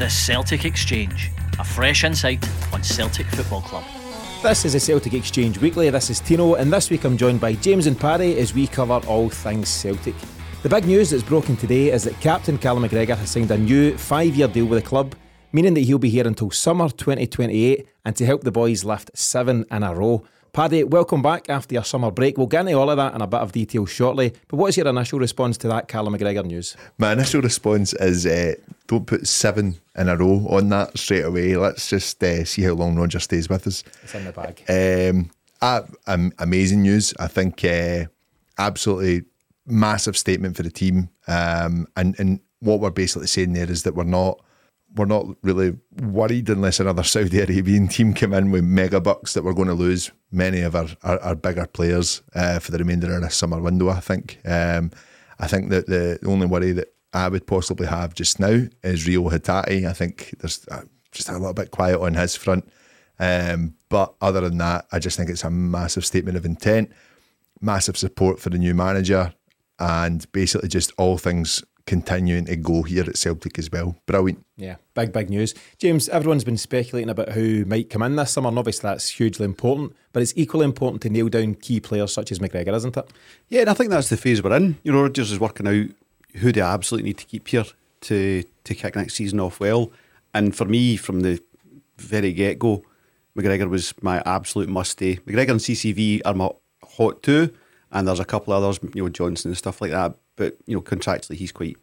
The Celtic Exchange, a fresh insight on Celtic Football Club. This is the Celtic Exchange Weekly. This is Tino, and this week I'm joined by James and Paddy as we cover all things Celtic. The big news that's broken today is that Captain Callum McGregor has signed a new five year deal with the club, meaning that he'll be here until summer 2028 and to help the boys lift seven in a row. Paddy, welcome back after your summer break. We'll get into all of that in a bit of detail shortly. But what's your initial response to that Callum McGregor news? My initial response is uh, don't put seven in a row on that straight away. Let's just uh, see how long Roger stays with us. It's in the bag. Um, uh, um, amazing news. I think uh, absolutely massive statement for the team. Um, and, and what we're basically saying there is that we're not we're not really worried unless another Saudi Arabian team come in with mega bucks that we're going to lose many of our, our, our bigger players uh, for the remainder of the summer window. I think. Um, I think that the only worry that I would possibly have just now is Rio Hatate. I think there's uh, just a little bit quiet on his front. Um, but other than that, I just think it's a massive statement of intent, massive support for the new manager, and basically just all things continuing to go here at Celtic as well. Brilliant. Yeah, big, big news. James, everyone's been speculating about who might come in this summer, and obviously that's hugely important, but it's equally important to nail down key players such as McGregor, isn't it? Yeah, and I think that's the phase we're in. You know, Rodgers is working out who they absolutely need to keep here to, to kick next season off well. And for me, from the very get go, McGregor was my absolute must stay. McGregor and CCV are my hot two, and there's a couple others, you know, Johnston and stuff like that but you know contractually he's quite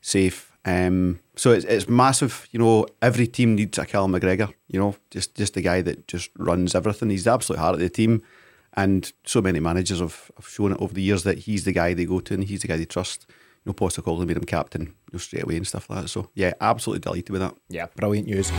safe. Um, so it's it's massive. You know, every team needs a Callum McGregor. You know, just just the guy that just runs everything. He's the absolute heart of the team, and so many managers have, have shown it over the years that he's the guy they go to and he's the guy they trust. You know, Postecoglou made him captain you know, straight away and stuff like that. So yeah, absolutely delighted with that. Yeah, brilliant news.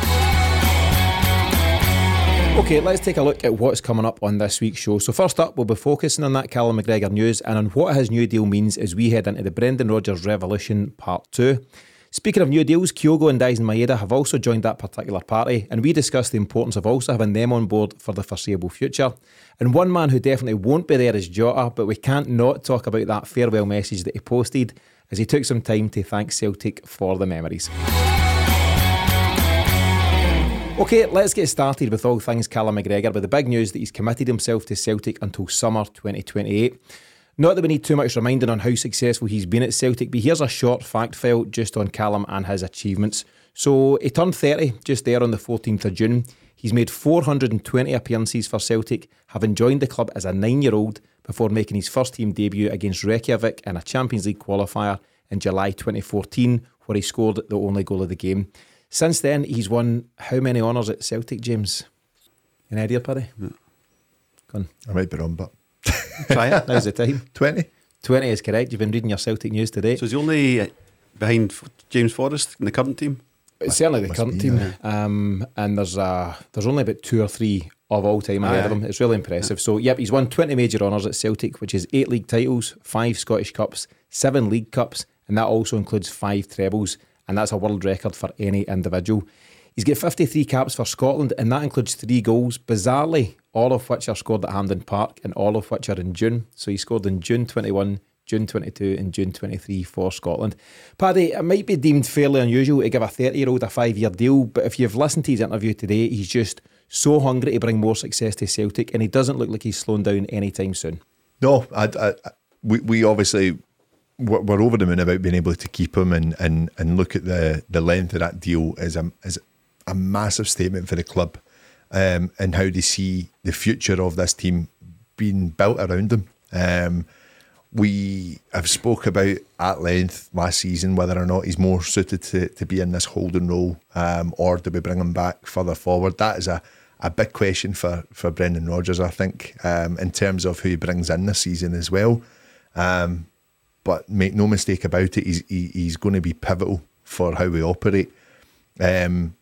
Okay, let's take a look at what's coming up on this week's show. So, first up, we'll be focusing on that Callum McGregor news and on what his new deal means as we head into the Brendan Rodgers Revolution Part 2. Speaking of new deals, Kyogo and Daizen Maeda have also joined that particular party, and we discussed the importance of also having them on board for the foreseeable future. And one man who definitely won't be there is Jota, but we can't not talk about that farewell message that he posted as he took some time to thank Celtic for the memories. Okay, let's get started with all things Callum McGregor with the big news that he's committed himself to Celtic until summer 2028. Not that we need too much reminding on how successful he's been at Celtic, but here's a short fact file just on Callum and his achievements. So he turned 30 just there on the 14th of June. He's made 420 appearances for Celtic, having joined the club as a nine year old before making his first team debut against Reykjavik in a Champions League qualifier in July 2014, where he scored the only goal of the game. Since then, he's won how many honours at Celtic, James? An idea, Paddy? Yeah. Gone. I might be wrong, but try it. Now's the time. 20. 20 is correct. You've been reading your Celtic news today. So he's only uh, behind James Forrest in the current team? It's certainly the current team. Yeah. Um, and there's uh, there's only about two or three of all time ahead of him. It's really impressive. Yeah. So, yep, he's won 20 major honours at Celtic, which is eight league titles, five Scottish Cups, seven League Cups, and that also includes five trebles and that's a world record for any individual. He's got 53 caps for Scotland, and that includes three goals, bizarrely, all of which are scored at Hampden Park, and all of which are in June. So he scored in June 21, June 22, and June 23 for Scotland. Paddy, it might be deemed fairly unusual to give a 30 year old a five year deal, but if you've listened to his interview today, he's just so hungry to bring more success to Celtic, and he doesn't look like he's slowing down anytime soon. No, I, I, we, we obviously we're over the moon about being able to keep him and, and, and look at the, the length of that deal as a, as a massive statement for the club um, and how they see the future of this team being built around him. Um, we have spoke about at length last season whether or not he's more suited to, to be in this holding role um, or do we bring him back further forward. That is a, a big question for, for Brendan Rodgers, I think, um, in terms of who he brings in this season as well. Um, but make no mistake about it, he's he, he's going to be pivotal for how we operate. Um,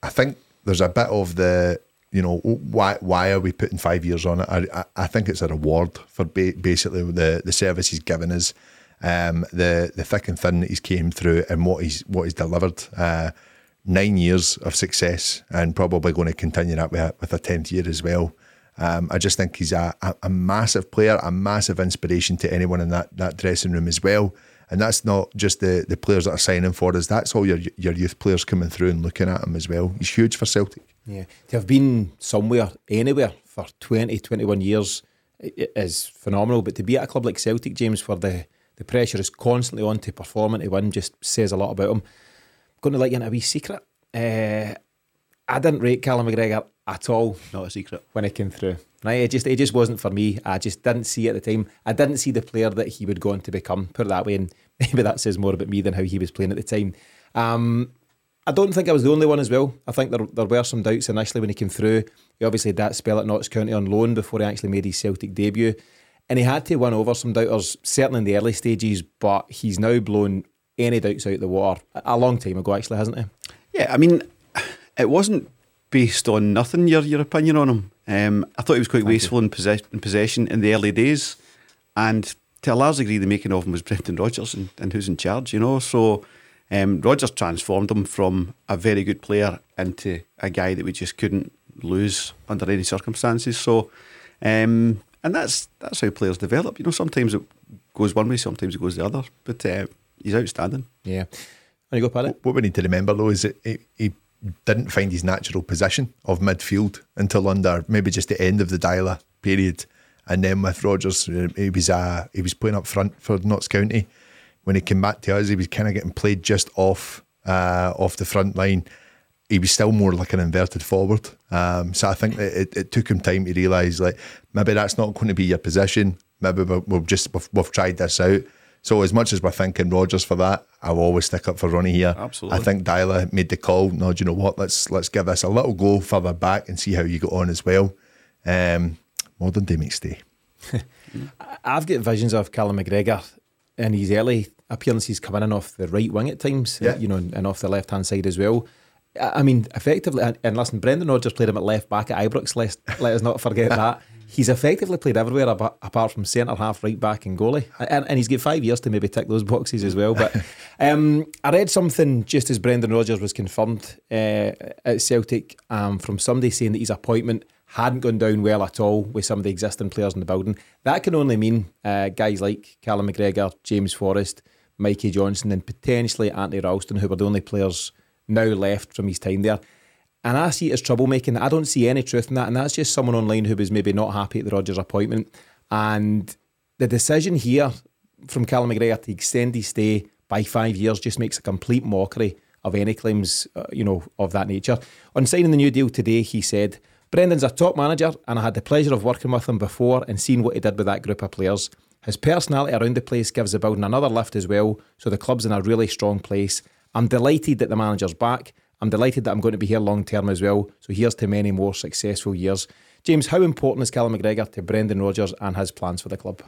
I think there's a bit of the you know why why are we putting five years on it? I I, think it's a reward for ba- basically the the service he's given us, um, the the thick and thin that he's came through and what he's what he's delivered. Uh, nine years of success and probably going to continue that with a, with a tenth year as well. Um, I just think he's a, a, a, massive player, a massive inspiration to anyone in that, that dressing room as well. And that's not just the, the players that are signing for us, that's all your your youth players coming through and looking at him as well. He's huge for Celtic. Yeah. To have been somewhere, anywhere for 20, 21 years is phenomenal. But to be at a club like Celtic, James, where the, the pressure is constantly on to perform and to win, just says a lot about him. I'm going to let you into a wee secret. Uh, I didn't rate Callum McGregor at all. Not a secret. When it came through. Right, it just it just wasn't for me. I just didn't see at the time. I didn't see the player that he would go on to become. Put it that way, and maybe that says more about me than how he was playing at the time. Um, I don't think I was the only one as well. I think there there were some doubts initially when he came through. He obviously had that spell at Notts County on loan before he actually made his Celtic debut, and he had to win over some doubters certainly in the early stages. But he's now blown any doubts out of the water a long time ago, actually, hasn't he? Yeah, I mean, it wasn't based on nothing. Your your opinion on him. Um, I thought he was quite Thank wasteful in, possess- in, possession in the early days, and to a large degree, the making of him was Brendan Rodgers and, and who's in charge. You know, so um, Rodgers transformed him from a very good player into a guy that we just couldn't lose under any circumstances. So, um, and that's that's how players develop. You know, sometimes it goes one way, sometimes it goes the other. But uh, he's outstanding. Yeah. And you go, Paddy. What we need to remember though is that he, he didn't find his natural position of midfield until under maybe just the end of the Deila period. And then with Rodgers, uh, he was uh, he was playing up front for Notts County. When he came back to us, he was kind of getting played just off uh, off the front line. He was still more like an inverted forward. Um, so I think that it, it took him time to realise like maybe that's not going to be your position. Maybe we've just we've, we've tried this out. So as much as we're thanking Rodgers for that, I'll always stick up for Ronny here. Absolutely. I think Deila made the call. No, do you know what? Let's let's give this a little go further back and see how you get on as well. Um, modern day McStay. I've got visions of Callum McGregor in his early appearances coming in off the right wing at times, yeah. you know, and off the left hand side as well. I mean, effectively, and listen, Brendan Rodgers played him at left back at Ibrox. Let, let us not forget that he's effectively played everywhere apart from centre half, right back, and goalie. And, and he's got five years to maybe tick those boxes as well. But um, I read something just as Brendan Rodgers was confirmed uh, at Celtic um, from somebody saying that his appointment hadn't gone down well at all with some of the existing players in the building. That can only mean uh, guys like Callum McGregor, James Forrest, Mikey Johnston, and potentially Anthony Ralston, who were the only players now left from his time there. And I see it as troublemaking. I don't see any truth in that. And that's just someone online who was maybe not happy at the Rodgers appointment. And the decision here from Callum McGregor to extend his stay by five years just makes a complete mockery of any claims, uh, you know, of that nature. On signing the new deal today, he said, Brendan's a top manager and I had the pleasure of working with him before and seeing what he did with that group of players. His personality around the place gives the building another lift as well, so the club's in a really strong place. I'm delighted that the manager's back I'm delighted that I'm going to be here long term as well. So here's to many more successful years. James, how important is Callum McGregor to Brendan Rodgers and his plans for the club?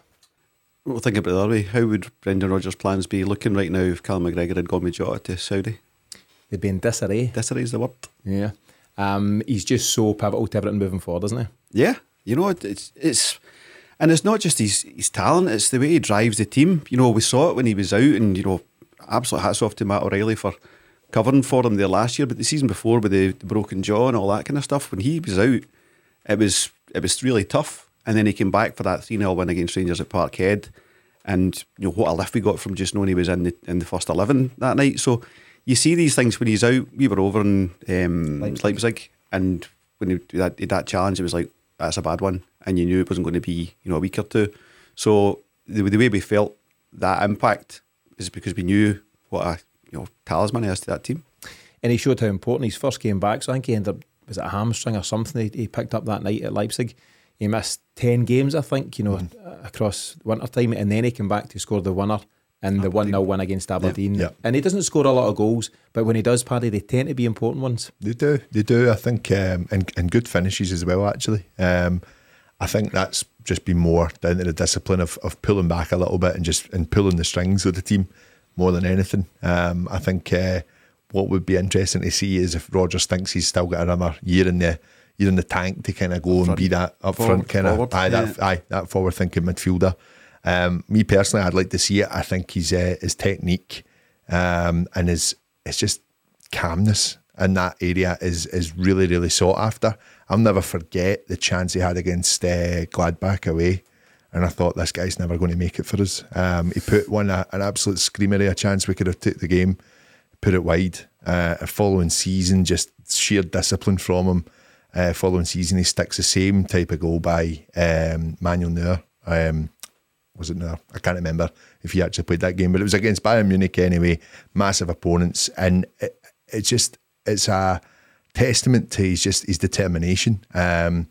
Well, think about it that way. How would Brendan Rodgers' plans be looking right now if Callum McGregor had gone with Jota to Saudi? They'd be in disarray. Disarray is the word. Yeah. Um, he's just so pivotal to everything moving forward, isn't he? Yeah. You know, it's it's and it's not just his his talent; it's the way he drives the team. You know, we saw it when he was out, and you know, absolute hats off to Matt O'Riley for covering for him there last year, but the season before with the, the, broken jaw and all that kind of stuff, when he was out, it was it was really tough. And then he came back for that 3 0 win against Rangers at Parkhead. And you know what a lift we got from just knowing he was in the in the first eleven that night. So you see these things when he's out. We were over in um, Leipzig. Leipzig. and when he that that challenge, it was like that's a bad one, and you knew it wasn't going to be you know a week or two. So the, the way we felt that impact is because we knew what a you know talisman he has to that team. And he showed how important his first game back. So I think he ended up was it a hamstring or something he, he picked up that night at Leipzig. He missed ten games, I think, you know, mm. across winter time, and then he came back to score the winner in the one 0 win against Aberdeen. Yeah, yeah. And he doesn't score a lot of goals, but when he does, Paddy, they tend to be important ones. They do, they do. I think, um, and, and good finishes as well. Actually, um, I think that's just been more down to the discipline of, of pulling back a little bit and just and pulling the strings of the team more than anything. Um, I think uh, what would be interesting to see is if Rodgers thinks he's still got another year in the year in the tank to kind of go and be that up front kind of aye, that, aye, that forward thinking midfielder. Um, me personally, I'd like to see it. I think he's uh, his technique um, and his it's just calmness in that area is is really really sought after. I'll never forget the chance he had against uh, Gladbach away, and I thought this guy's never going to make it for us. Um, he put one a, an absolute screamer a chance we could have took the game, put it wide. Uh, following season, just sheer discipline from him. Uh, following season, he sticks the same type of goal by um, Manuel Neuer. Um, was it Neuer? I can't remember if he actually played that game, but it was against Bayern Munich anyway. Massive opponents, and it, it's just it's a testament to his just his determination. Um,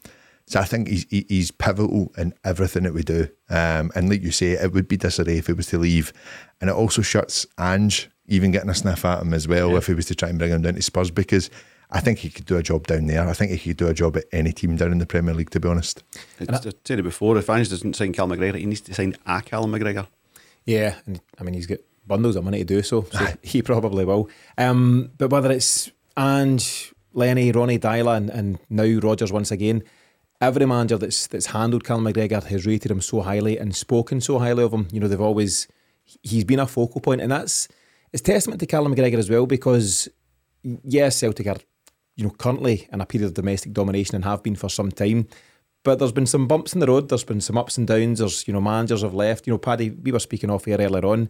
so I think he's he's pivotal in everything that we do. Um, and like you say, it would be disarray if he was to leave, and it also shuts Ange even getting a sniff at him as well yeah. if he was to try and bring him down to Spurs because. I think he could do a job down there. I think he could do a job at any team down in the Premier League, to be honest. I said it before, if Ange doesn't sign Cal McGregor, he needs to sign a Cal McGregor. Yeah, and I mean, he's got bundles of money to do so, so he probably will. Um, but whether it's Ange, Lenny, Ronny Deila, and, and now Rodgers once again, every manager that's that's handled Callum McGregor has rated him so highly and spoken so highly of him. You know, they've always he's been a focal point, and that's it's testament to Callum McGregor as well because yes, Celtic are you know currently in a period of domestic domination and have been for some time. But there's been some bumps in the road. There's been some ups and downs. There's you know managers have left. You know, Paddy, we were speaking off here earlier on.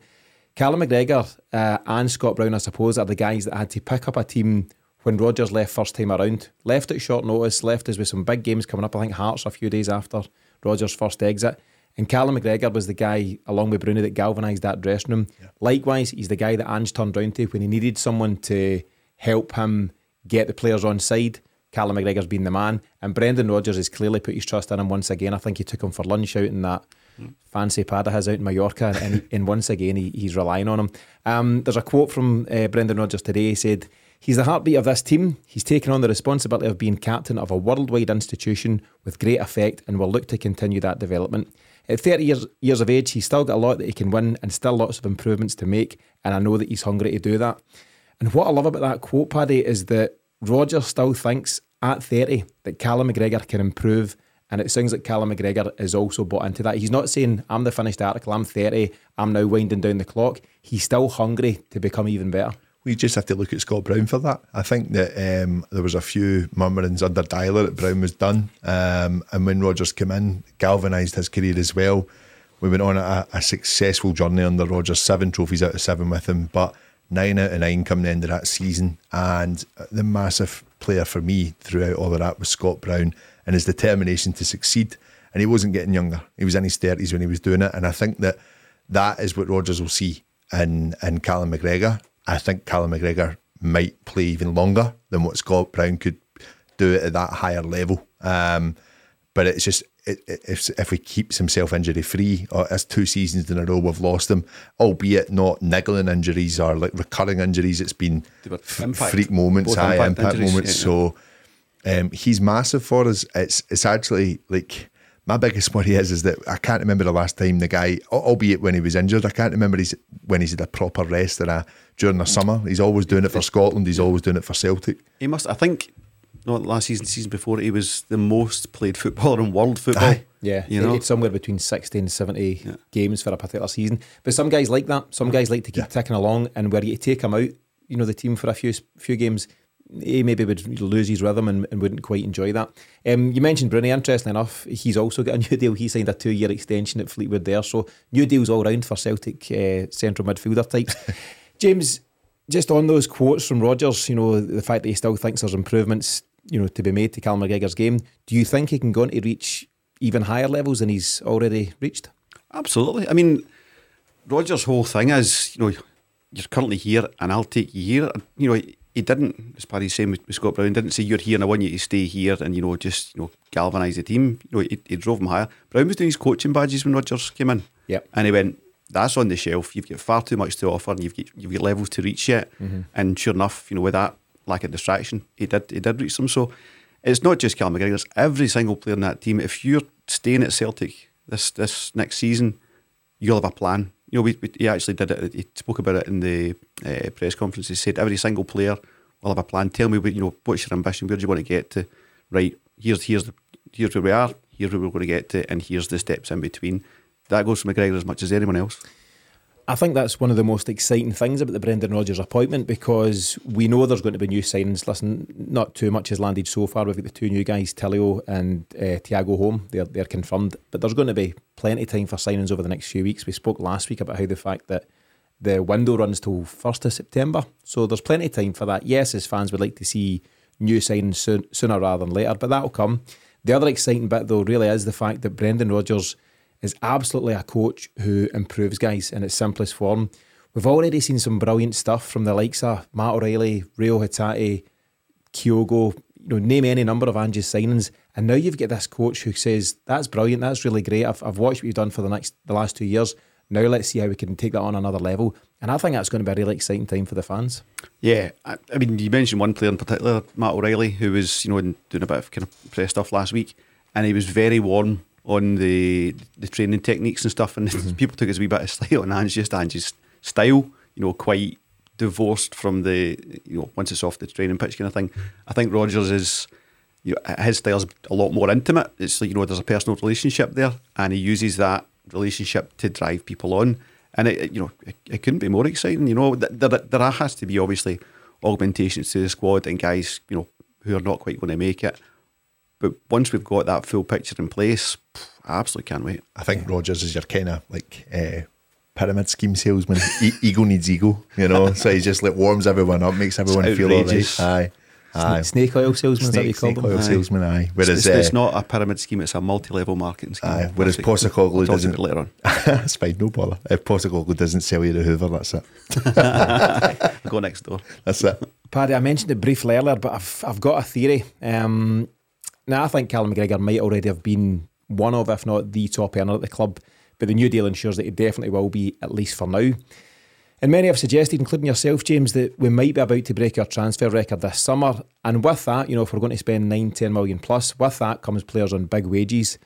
Callum McGregor uh, and Scott Brown, I suppose, are the guys that had to pick up a team when Rodgers left first time around. Left at short notice, left us with some big games coming up. I think Hearts a few days after Rodgers' first exit. And Callum McGregor was the guy, along with Broony, that galvanised that dressing room. Yeah. Likewise, he's the guy that Ange turned round to when he needed someone to help him get the players on side. Callum McGregor's been the man. And Brendan Rodgers has clearly put his trust in him once again. I think he took him for lunch out in that fancy pad of his out in Mallorca, and, and once again he, he's relying on him. Um, there's a quote from uh, Brendan Rodgers today. He said, He's the heartbeat of this team. He's taken on the responsibility of being captain of a worldwide institution with great effect and will look to continue that development. At 30 years, years of age, he's still got a lot that he can win and still lots of improvements to make, and I know that he's hungry to do that. And what I love about that quote, Paddy, is that Roger still thinks at 30 that Callum McGregor can improve and it sounds like Callum McGregor is also bought into that. He's not saying, I'm the finished article, I'm 30, I'm now winding down the clock. He's still hungry to become even better. We just have to look at Scott Brown for that. I think that um, there was a few murmurings under Deila that Brown was done. Um, and when Rodgers came in, galvanised his career as well. We went on a, a successful journey under Rodgers, seven trophies out of seven with him, but nine out of nine coming the end of that season. And the massive player for me throughout all of that was Scott Brown and his determination to succeed. And he wasn't getting younger. He was in his 30s when he was doing it. And I think that that is what Rodgers will see in, in Callum McGregor. I think Callum McGregor might play even longer than what Scott Brown could do it at that higher level. Um, but it's just if if he keeps himself injury free, or as two seasons in a row we've lost him, albeit not niggling injuries or like recurring injuries, it's been impact, freak moments, high impact, impact moments. Yeah, so um, he's massive for us. It's it's actually like my biggest worry is is that I can't remember the last time the guy, albeit when he was injured, I can't remember he's, when he's had a proper rest or a, during the summer. He's always doing it for Scotland. He's always doing it for Celtic. He must. I think. Not last season, season before, he was the most played footballer in world football. Aye. Yeah, you know, somewhere between sixty and seventy yeah. games for a particular season. But some guys like that. Some guys like to keep yeah. ticking along, and where you take him out, you know, the team for a few few games, he maybe would lose his rhythm and, and wouldn't quite enjoy that. Um, you mentioned Broony, interesting enough, he's also got a new deal. He signed a two year extension at Fleetwood there. So new deals all round for Celtic uh, central midfielder types. James, just on those quotes from Rodgers, you know, the fact that he still thinks there's improvements, you know, to be made to Cal McGregor's game, do you think he can go on to reach even higher levels than he's already reached? Absolutely. I mean, Rodgers' whole thing is, you know, you're currently here and I'll take you here. You know, he didn't, as Paddy's saying with, with Scott Brown, didn't say you're here and I want you to stay here and you know just you know galvanise the team. You know, he, he drove him higher. Brown was doing his coaching badges when Rodgers came in. Yep. and he went, "That's on the shelf. You've got far too much to offer, and you've got you've got levels to reach yet." Mm-hmm. And sure enough, you know, with that lack of distraction, he did he did reach them. So it's not just Cal McGregor; it's every single player in that team. If you're staying at Celtic this this next season, you'll have a plan You know, we, we, he actually did it. He spoke about it in the uh, press conference. He said every single player will have a plan. Tell me, what, you know, what's your ambition? Where do you want to get to? Right, here's here's the here's where we are. Here's where we're going to get to, and here's the steps in between. That goes for McGregor as much as anyone else. I think that's one of the most exciting things about the Brendan Rodgers appointment because we know there's going to be new signings. Listen, not too much has landed so far. We've got the two new guys, Tilio and uh, Thiago Holm. They're they're confirmed, but there's going to be plenty of time for signings over the next few weeks. We spoke last week about how the fact that the window runs till first of September, so there's plenty of time for that. Yes, as fans would like to see new signings soon, sooner rather than later, but that'll come. The other exciting bit though really is the fact that Brendan Rodgers is absolutely a coach who improves guys in its simplest form. We've already seen some brilliant stuff from the likes of Matt O'Riley, Rio Hatate, Kyogo, you know, name any number of Ange's signings. And now you've got this coach who says, That's brilliant, that's really great. I've, I've watched what you've done for the next the last two years. Now let's see how we can take that on another level. And I think that's going to be a really exciting time for the fans. Yeah, I, I mean, you mentioned one player in particular, Matt O'Riley, who was you know doing a bit of kind of press stuff last week, and he was very warm on the the training techniques and stuff, and mm-hmm. people took his wee bit of style, and Ange just Ange's style, you know, quite divorced from the you know once it's off the training pitch kind of thing. I think Rodgers is. You know, his style's a lot more intimate. It's like you know, there's a personal relationship there, and he uses that relationship to drive people on. And it, you know, it, it couldn't be more exciting. You know, there, there has to be obviously augmentations to the squad and guys, you know, who are not quite going to make it. But once we've got that full picture in place, I absolutely can't wait. I think Rodgers is your kind of like uh, pyramid scheme salesman. e- ego needs ego, you know. so he just like warms everyone up, makes everyone feel all right. Aye. Aye. Snake oil salesman, snake, is that what you call them? oil salesman, aye. Whereas, it's, it's, uh, not a pyramid scheme, it's a multi level marketing scheme. Aye. Whereas Postecoglou doesn't. later on. that's fine, no bother. If Postecoglou doesn't sell you the Hoover, that's it. Go next door. That's it. Paddy, I mentioned it briefly earlier, but I've, I've got a theory. Um, now, I think Callum McGregor might already have been one of, if not the top earner at the club, but the new deal ensures that he definitely will be, at least for now. And many have suggested, including yourself, James, that we might be about to break our transfer record this summer. And with that, you know, if we're going to spend 9, 10 million plus, with that comes players on big wages.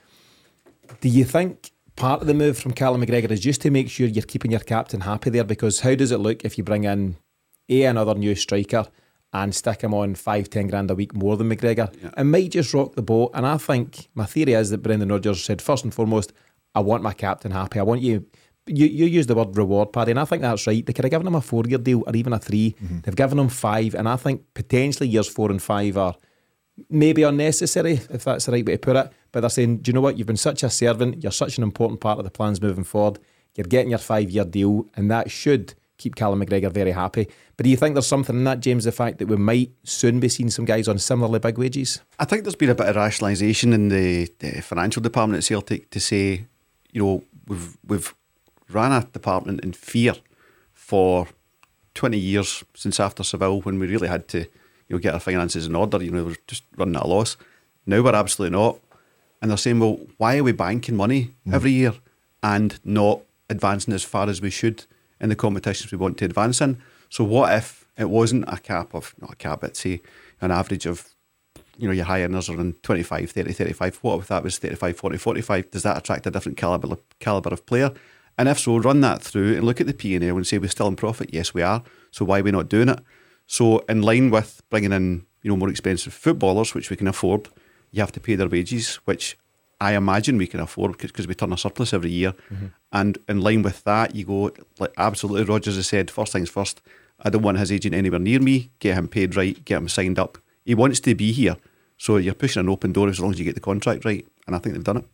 Do you think part of the move from Callum McGregor is just to make sure you're keeping your captain happy there? Because how does it look if you bring in A, another new striker, and stick him on five, ten grand a week more than McGregor? Yeah. It might just rock the boat. And I think my theory is that Brendan Rodgers said, first and foremost, I want my captain happy. I want you you, you use the word reward, Paddy, and I think that's right. They could have given him a four year deal or even a 3 they mm-hmm. They've given him five, and I think potentially years four and five are maybe unnecessary, if that's the right way to put it. But they're saying, do you know what? You've been such a servant, you're such an important part of the plans moving forward. You're getting your five year deal, and that should keep Callum McGregor very happy. But do you think there's something in that, James, the fact that we might soon be seeing some guys on similarly big wages? I think there's been a bit of rationalisation in the, the financial department at Celtic to say, you know, we've we've ran a department in fear for 20 years since after Seville when we really had to you know, get our finances in order. You know, we're just running at a loss. Now we're absolutely not. And they're saying, well, why are we banking money mm. every year and not advancing as far as we should in the competitions we want to advance in? So what if it wasn't a cap of, not a cap, but say an average of, you know, your high earners are in 25, 30, 35. What if that was 35, 40, 45? Does that attract a different caliber, caliber of player? And if so, run that through and look at the P&L and say we're still in profit. Yes, we are. So why are we not doing it? So in line with bringing in you know more expensive footballers, which we can afford, you have to pay their wages, which I imagine we can afford because we turn a surplus every year. Mm-hmm. And in line with that, you go like absolutely. Rodgers has said first things first. I don't want his agent anywhere near me. Get him paid right. Get him signed up. He wants to be here. So you're pushing an open door as long as you get the contract right. And I think they've done it.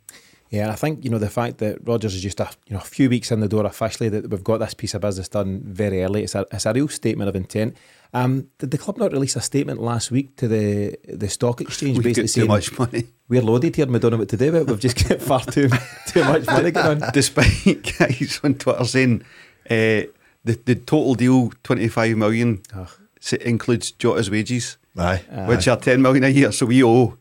Yeah, and I think you know the fact that Rodgers is just a you know a few weeks in the door officially that we've got this piece of business done very early. It's a, it's a real statement of intent. Um, did the club not release a statement last week to the the stock exchange We've basically saying too much money? We're loaded here and we don't know what to do with. We've just got far too too much money going on. Despite guys on Twitter saying uh, the the total deal twenty five million oh. includes Jota's wages, Aye. which Aye. are ten million a year. So we owe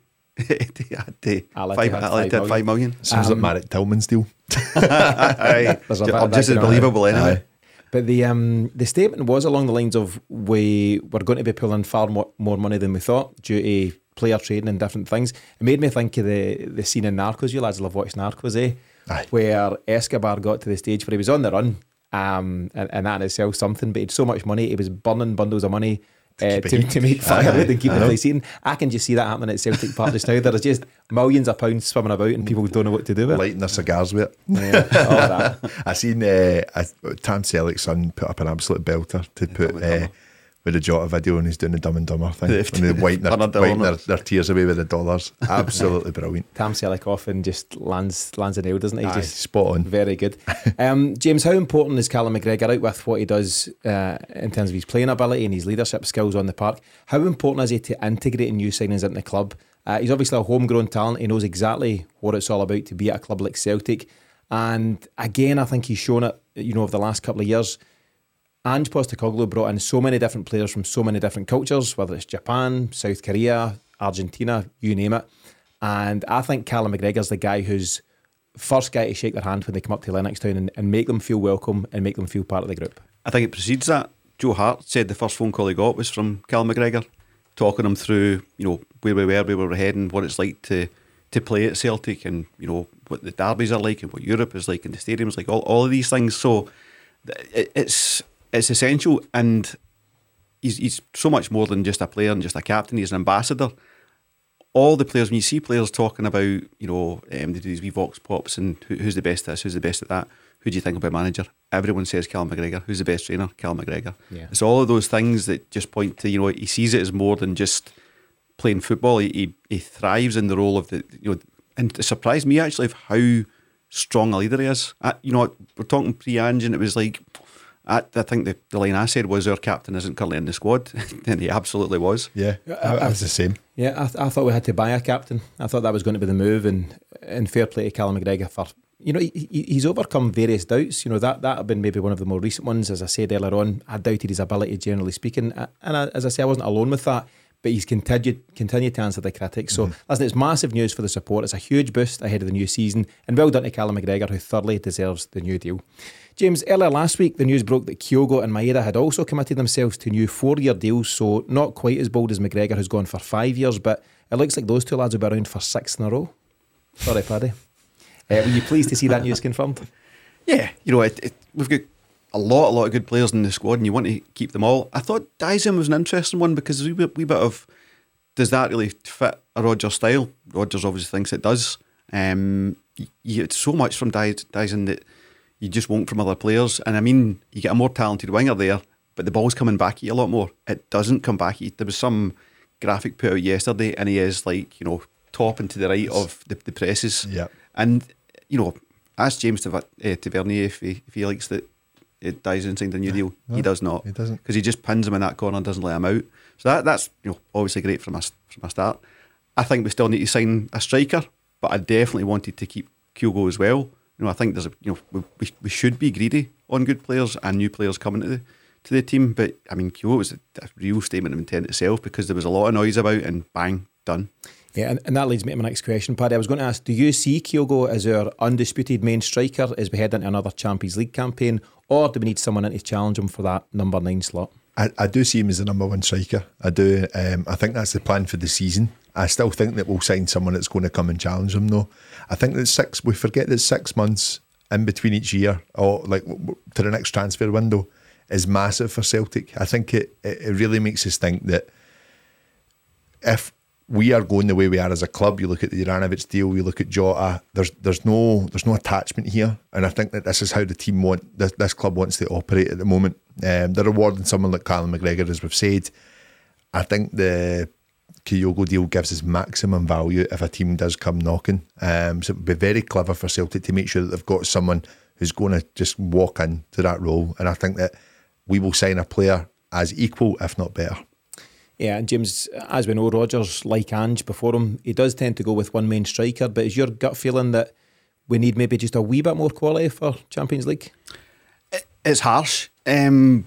five, had five, five million. Sounds um, like Malik Tillman's deal. Aye. just as believable anyway. Aye. But the um, the statement was along the lines of we were going to be pulling far more, more money than we thought due to player trading and different things. It made me think of the the scene in Narcos. You lads love watching Narcos, eh? Aye. Where Escobar got to the stage where he was on the run Um, and, and that in itself something. But he had so much money, he was burning bundles of money uh, to, to make firewood and keep the place heating. I can just see that happening at Celtic Park just now. There's just millions of pounds swimming about and people don't know what to do with it. Lighting their cigars with it. Yeah, all that. I seen uh, I, Tam Selleck's son put up an absolute belter to put Dumb uh, with the Jota video and he's doing the Dumb and Dumber thing. And they're wiping, their, wiping their, their tears away with the dollars. Absolutely brilliant. Tam Selleck often just lands lands a nail, doesn't he? Aye, just spot on. Very good. Um, James, how important is Callum McGregor out with what he does uh, in terms of his playing ability and his leadership skills on the park? How important is he to integrating new signings into the club? Uh, he's obviously a homegrown talent. He knows exactly what it's all about to be at a club like Celtic. And again, I think he's shown it, you know, over the last couple of years. Ange Postecoglou brought in so many different players from so many different cultures, whether it's Japan, South Korea, Argentina, you name it. And I think Callum McGregor's the guy who's first guy to shake their hand when they come up to Lennoxtown and, and make them feel welcome and make them feel part of the group. I think it precedes that. Joe Hart said the first phone call he got was from Cal McGregor, talking him through, you know, where we were, where we were heading, what it's like to to play at Celtic, and you know what the derbies are like, and what Europe is like, and the stadiums like, all, all of these things. So it, it's it's essential, and he's he's so much more than just a player and just a captain. He's an ambassador. All the players, when you see players talking about, you know, um, they do these wee vox pops and who, who's the best at this, who's the best at that, who do you think about manager? Everyone says Callum McGregor. Who's the best trainer? Callum McGregor. Yeah. It's all of those things that just point to, you know, he sees it as more than just playing football. He, he, he thrives in the role of the, you know, and it surprised me actually of how strong a leader he is. I, you know, we're talking pre-Ange and it was like, I, I think the, the line I said was our captain isn't currently in the squad, and he absolutely was. Yeah, I, I was the same. Yeah, I, th- I thought we had to buy a captain. I thought that was going to be the move, and and fair play to Callum McGregor for you know he, he- he's overcome various doubts. You know that that have been maybe one of the more recent ones. As I said earlier on, I doubted his ability, generally speaking, and I, as I say, I wasn't alone with that. But he's continued continued to answer the critics. So listen, it's massive news for the support. It's a huge boost ahead of the new season, and well done to Callum McGregor, who thoroughly deserves the new deal. James, earlier last week, the news broke that Kyogo and Maeda had also committed themselves to new four year deals, so not quite as bold as McGregor, who's gone for five years, but it looks like those two lads will be around for six in a row. Sorry, Paddy. Uh, were you pleased to see that news confirmed? Yeah, you know, it, it, we've got a lot, a lot of good players in the squad, and you want to keep them all. I thought Daizen was an interesting one because we wee bit of does that really fit a Roger style? Rodgers obviously thinks it does. Um, you, you get so much from Dy- Daizen that you just won't from other players, and I mean, you get a more talented winger there, but the ball's coming back at you a lot more. It doesn't come back. at you. There was some graphic put out yesterday, and he is like you know top and to the right of the, the presses. Yeah. And you know, ask James Tav- uh, Tavernier if he if he likes that it Daizen signed a new deal. he does not. he doesn't. because he just pins him in that corner and doesn't let him out. So that that's you know obviously great from a from a start. I think we still need to sign a striker, but I definitely wanted to keep Kyogo as well. You know, I think there's a you know we, we, we should be greedy on good players and new players coming to the to the team. But I mean, Kyogo was a, a real statement of intent itself because there was a lot of noise about and bang done. Yeah, and, and that leads me to my next question, Paddy. I was going to ask, do you see Kyogo as our undisputed main striker as we head into another Champions League campaign, or do we need someone in to challenge him for that number nine slot? I, I do see him as the number one striker. I do. Um, I think that's the plan for the season. I still think that we'll sign someone that's going to come and challenge him, though. I think that six. We forget that six months in between each year, or like to the next transfer window, is massive for Celtic. I think it, it really makes us think that if we are going the way we are as a club, you look at the Juranovic deal, you look at Jota. There's there's no there's no attachment here, and I think that this is how the team want this, this club wants to operate at the moment. Um, they're rewarding someone like Callum McGregor, as we've said. I think the Kyogo deal gives us maximum value if a team does come knocking. Um, so it would be very clever for Celtic to make sure that they've got someone who's going to just walk into that role, and I think that we will sign a player as equal, if not better. Yeah, and James, as we know, Rodgers, like Ange before him, he does tend to go with one main striker, but is your gut feeling that we need maybe just a wee bit more quality for Champions League? It's harsh um,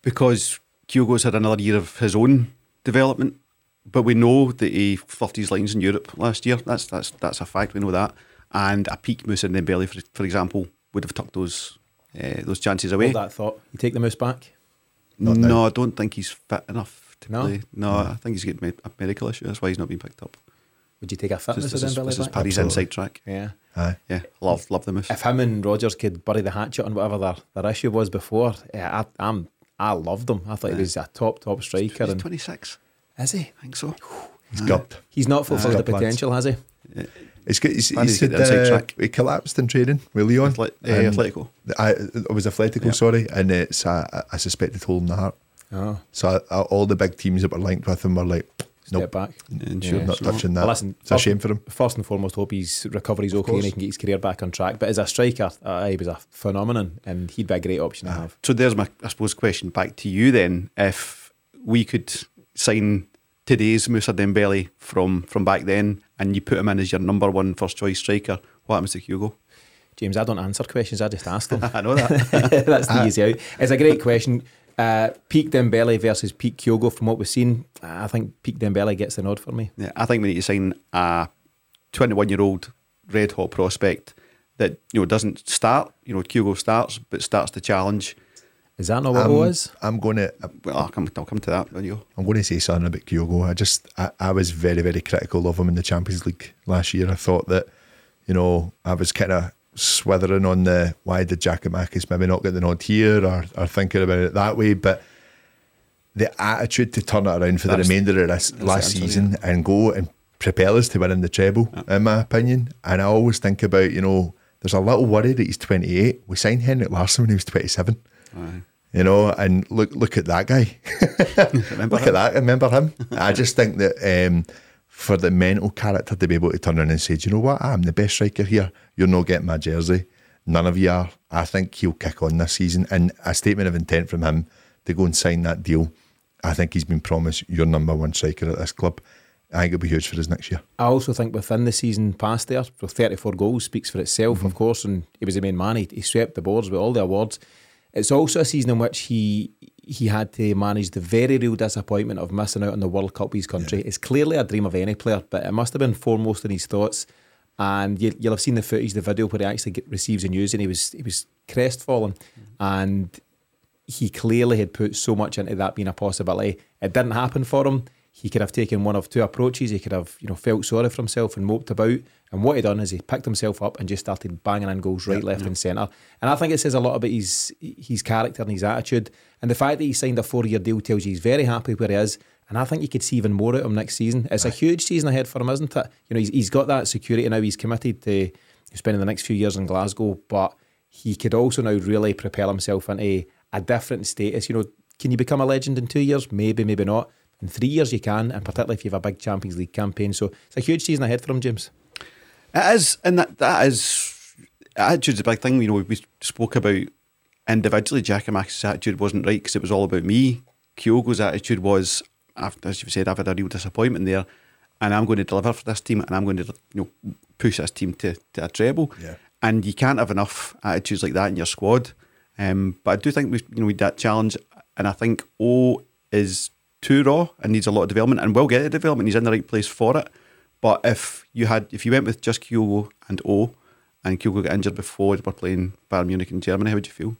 because Kyogo's had another year of his own development, but we know that he fluffed his lines in Europe last year. That's that's that's a fact. We know that. And a peak Musa Dembele, for, for example, would have tucked those uh, those chances away. Hold that thought. You take the moose back? Not no, now. I don't think he's fit enough to No? play. No, I think he's got a medical issue. That's why he's not been picked up. Would you take a fitness This of is, this is? Paddy's Absolutely. inside track. Yeah. Aye. Yeah, love love the move. If him and Rodgers could bury the hatchet on whatever their, their issue was before, yeah, I, I'm I loved him. I thought he was a top top striker. He's And 26, is he? I think so. He's got. He's not fulfilled the Good lads. potential, has he? It's good. He's, he's Paddy's got said, the inside uh, track. he collapsed in training with Lyon. Athle- uh, And Atletico. I, it was Atletico, Yeah. sorry, and it's uh, I suspect it told him the heart. Oh, So uh, all the big teams that were linked with him were like, step nope, back. And Yeah. not so- touching that. Well, listen, it's a shame for him. First and foremost, hope his recovery's okay and he can get his career back on track. But as a striker, uh, he was a phenomenon and he'd be a great option to have. So there's my, I suppose, question back to you then. If we could sign today's Musa Dembele from from back then, and you put him in as your number one first choice striker, what happens to Hugo? James, I don't answer questions, I just ask them. I know that. That's the easy out. It's a great question. Uh, peak Dembele versus peak Kyogo, from what we've seen, I think peak Dembele gets the nod for me. yeah, I think we need to sign a 21 year old red hot prospect that you know doesn't start. You know, Hugo starts, but starts to challenge. Is that not what I'm, it was? I'm gonna Well, I'll come. I'll come to that. There you go. I'm going to say something about Kyogo. I just I, I was very very critical of him in the Champions League last year. I thought that you know I was kind of swithering on the why did Giakoumakis maybe not get the nod here or, or thinking about it that way, but the attitude to turn it around for That's- the remainder of this last answer, season and go and propel us to winning the treble, in my opinion. And I always think about you know there's a little worry that he's 28. We signed Henrik Larsson when he was 27. Aye. You know, and look look at that guy. Remember look at that. Remember him? I just think that um, for the mental character to be able to turn around and say, Do you know what? I'm the best striker here. You're not getting my jersey. None of you are. I think he'll kick on this season. And a statement of intent from him to go and sign that deal. I think he's been promised your number one striker at this club. I think it'll be huge for us next year. I also think within the season past there, so 34 goals speaks for itself, of mm-hmm. course, and he was the main man. He, he swept the boards with all the awards. It's also a season in which he he had to manage the very real disappointment of missing out on the World Cup with his country. It's clearly a dream of any player, but it must have been foremost in his thoughts. And you, you'll have seen the footage, the video where he actually get, receives the news, and he was he was crestfallen, mm-hmm. and he clearly had put so much into that being a possibility. It didn't happen for him. He could have taken one of two approaches. He could have, you know, felt sorry for himself and moped about. And what he done is he picked himself up and just started banging in goals right, left, and centre. And I think it says a lot about his his character and his attitude. And the fact that he signed a four year deal tells you he's very happy where he is. And I think you could see even more out of him next season. It's a huge season ahead for him, isn't it? You know, he's, he's got that security now. He's committed to spending the next few years in Glasgow, but he could also now really propel himself into a different status. You know, can you become a legend in two years? Maybe, maybe not. In three years, you can, and particularly if you have a big Champions League campaign. So it's a huge season ahead for him, James. It is, and that that is attitude's a big thing. You know, we spoke about individually. Giakoumakis' attitude wasn't right because it was all about me. Kyogo's attitude was, as you've said, I've had a real disappointment there, and I'm going to deliver for this team, and I'm going to you know push this team to, to a treble. Yeah. And you can't have enough attitudes like that in your squad. Um, but I do think we you know we that challenge, and I think O is too raw and needs a lot of development, and will get the development. He's in the right place for it. But if you had, if you went with just Kyogo and O, and Kyogo got injured before we're playing Bayern Munich in Germany, how would you feel?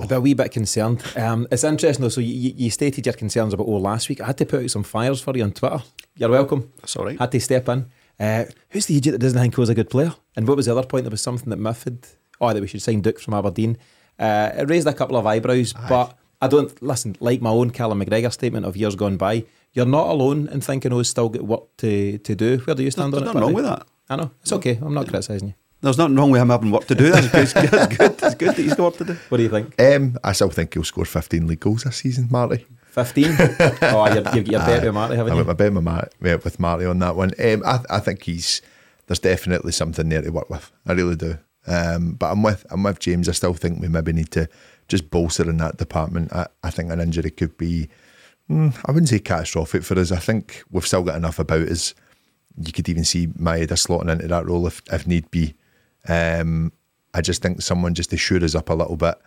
I'd a wee bit concerned. Um, it's interesting though. So you, you stated your concerns about O last week. I had to put out some fires for you on Twitter. You're welcome. That's all right. Had to step in. Uh, who's the idiot that doesn't think Oh's a good player? And what was the other point? There was something that Miff had. Oh, that we should sign Duk from Aberdeen. Uh, it raised a couple of eyebrows, but I don't listen. Like my own Callum McGregor statement of years gone by, you're not alone in thinking Oh's still got work to, to do. Where do you stand There's on it? There's nothing wrong with that. I know it's okay. I'm not criticising you. There's nothing wrong with him having work to do. That's good. That's good. That's good that he's got work to do. What do you think? Um, I still think he'll score 15 league goals this season, Marty. Fifteen. oh, you're, you've got your bet with Marty, haven't I you? went my bet with, Marty, with Marty on that one. Um, I, I think he's there's definitely something there to work with. I really do. Um, but I'm with I'm with James. I still think we maybe need to just bolster in that department. I, I think an injury could be, mm, I wouldn't say catastrophic for us. I think we've still got enough about us. You could even see Maeda slotting into that role if if need be. Um, I just think someone just to shore us up a little bit.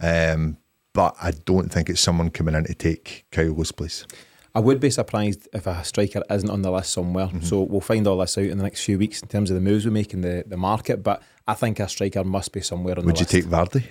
Um, but I don't think it's someone coming in to take Kyogo's place. I would be surprised if a striker isn't on the list somewhere. Mm-hmm. So we'll find all this out in the next few weeks in terms of the moves we make in the, the market. But I think a striker must be somewhere on Would the you take Vardy?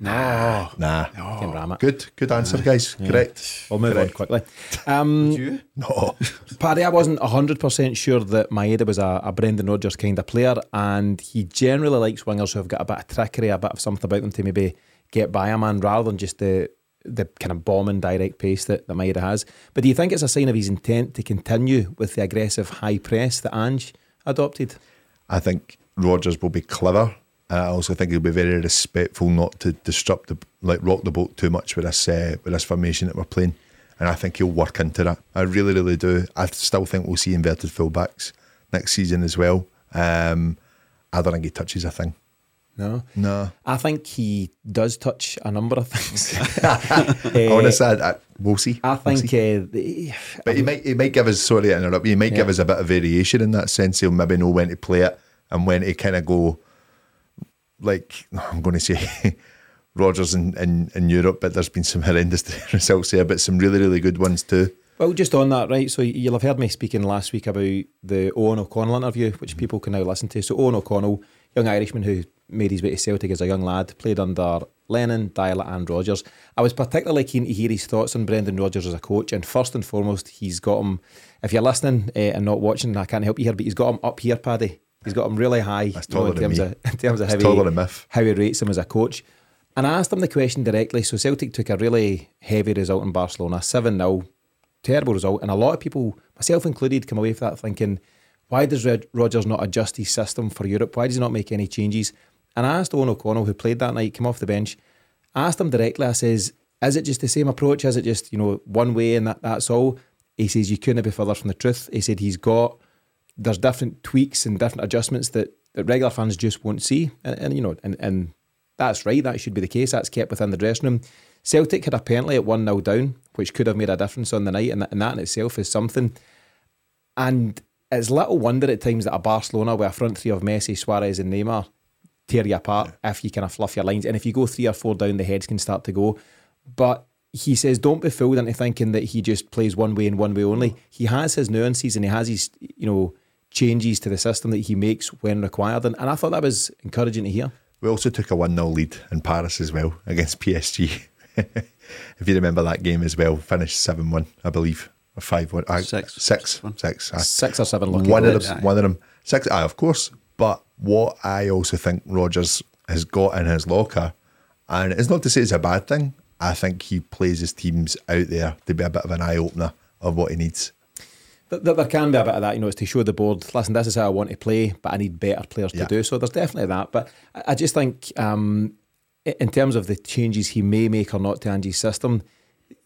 No. Nah. Can ram it. Good, good answer, guys. Correct. We'll move on quickly. Um, You? No. Paddy, I wasn't 100% sure that Maeda was a, a Brendan Rodgers kind of player, and he generally likes wingers who have got a bit of trickery, a bit of something about them to maybe get by a man rather than just the the kind of bombing direct pace that, that Maeda has. But do you think it's a sign of his intent to continue with the aggressive high press that Ange adopted? I think Rodgers will be clever. I also think he'll be very respectful not to disrupt the like rock the boat too much with this uh, with this formation that we're playing. And I think he'll work into that. I really, really do. I still think we'll see inverted fullbacks next season as well. Um, I don't think he touches a thing. No. No. I think he does touch a number of things. Honestly, I, I, we'll see. I We'll think, see. uh, the- But he might he might give us sorry to interrupt he might give us a bit of variation in that sense. He'll maybe know when to play it and when to kind of go like I'm going to say Rodgers in, in, in Europe, but there's been some horrendous results there, but some really, really good ones too. Well, just on that, right? So you'll have heard me speaking last week about the Eoghan O'Connell interview, which people can now listen to. So Eoghan O'Connell, young Irishman who made his way to Celtic as a young lad, played under Lennon, Deila, and Rodgers. I was particularly keen to hear his thoughts on Brendan Rodgers as a coach, and first and foremost, he's got him. If you're listening uh, and not watching, I can't help you here, but he's got him up here, Paddy. He's got him really high you know, in terms of in terms of how he, how he rates him as a coach. And I asked him the question directly. So Celtic took a really heavy result in Barcelona, 7 0, terrible result. And a lot of people, myself included, come away from that thinking, why does Rodgers not adjust his system for Europe? Why does he not make any changes? And I asked Eoghan O'Connell, who played that night, came off the bench, I asked him directly, I says, is it just the same approach? Is it just, you know, one way and that, that's all? He says, you couldn't be further from the truth. He said he's got, there's different tweaks and different adjustments that, that regular fans just won't see. And, and you know, and, and that's right, that should be the case. That's kept within the dressing room. Celtic had apparently at 1 0 down, which could have made a difference on the night, and that, and that in itself is something. And it's little wonder at times that a Barcelona with a front three of Messi, Suarez, and Neymar tear you apart if you kind of fluff your lines. And if you go three or four down, the heads can start to go. But he says, don't be fooled into thinking that he just plays one way and one way only. He has his nuances and he has his, you know, changes to the system that he makes when required. And, and I thought that was encouraging to hear. We also took a 1 0 lead in Paris as well against PSG. if you remember that game as well, finished 7 1, I believe. Or 5 1. Uh, Six. Six. Six. aye. Six or seven lucky one of goals. them, one of them, six. Aye, of course. But what I also think Rodgers has got in his locker, and it's not to say it's a bad thing. I think he plays his teams out there to be a bit of an eye opener of what he needs. Th- th- There can be a bit of that, you know, it's to show the board, listen, this is how I want to play, but I need better players Yeah. to do so. There's definitely that. But I I just think, um, in terms of the changes he may make or not to Angie's system,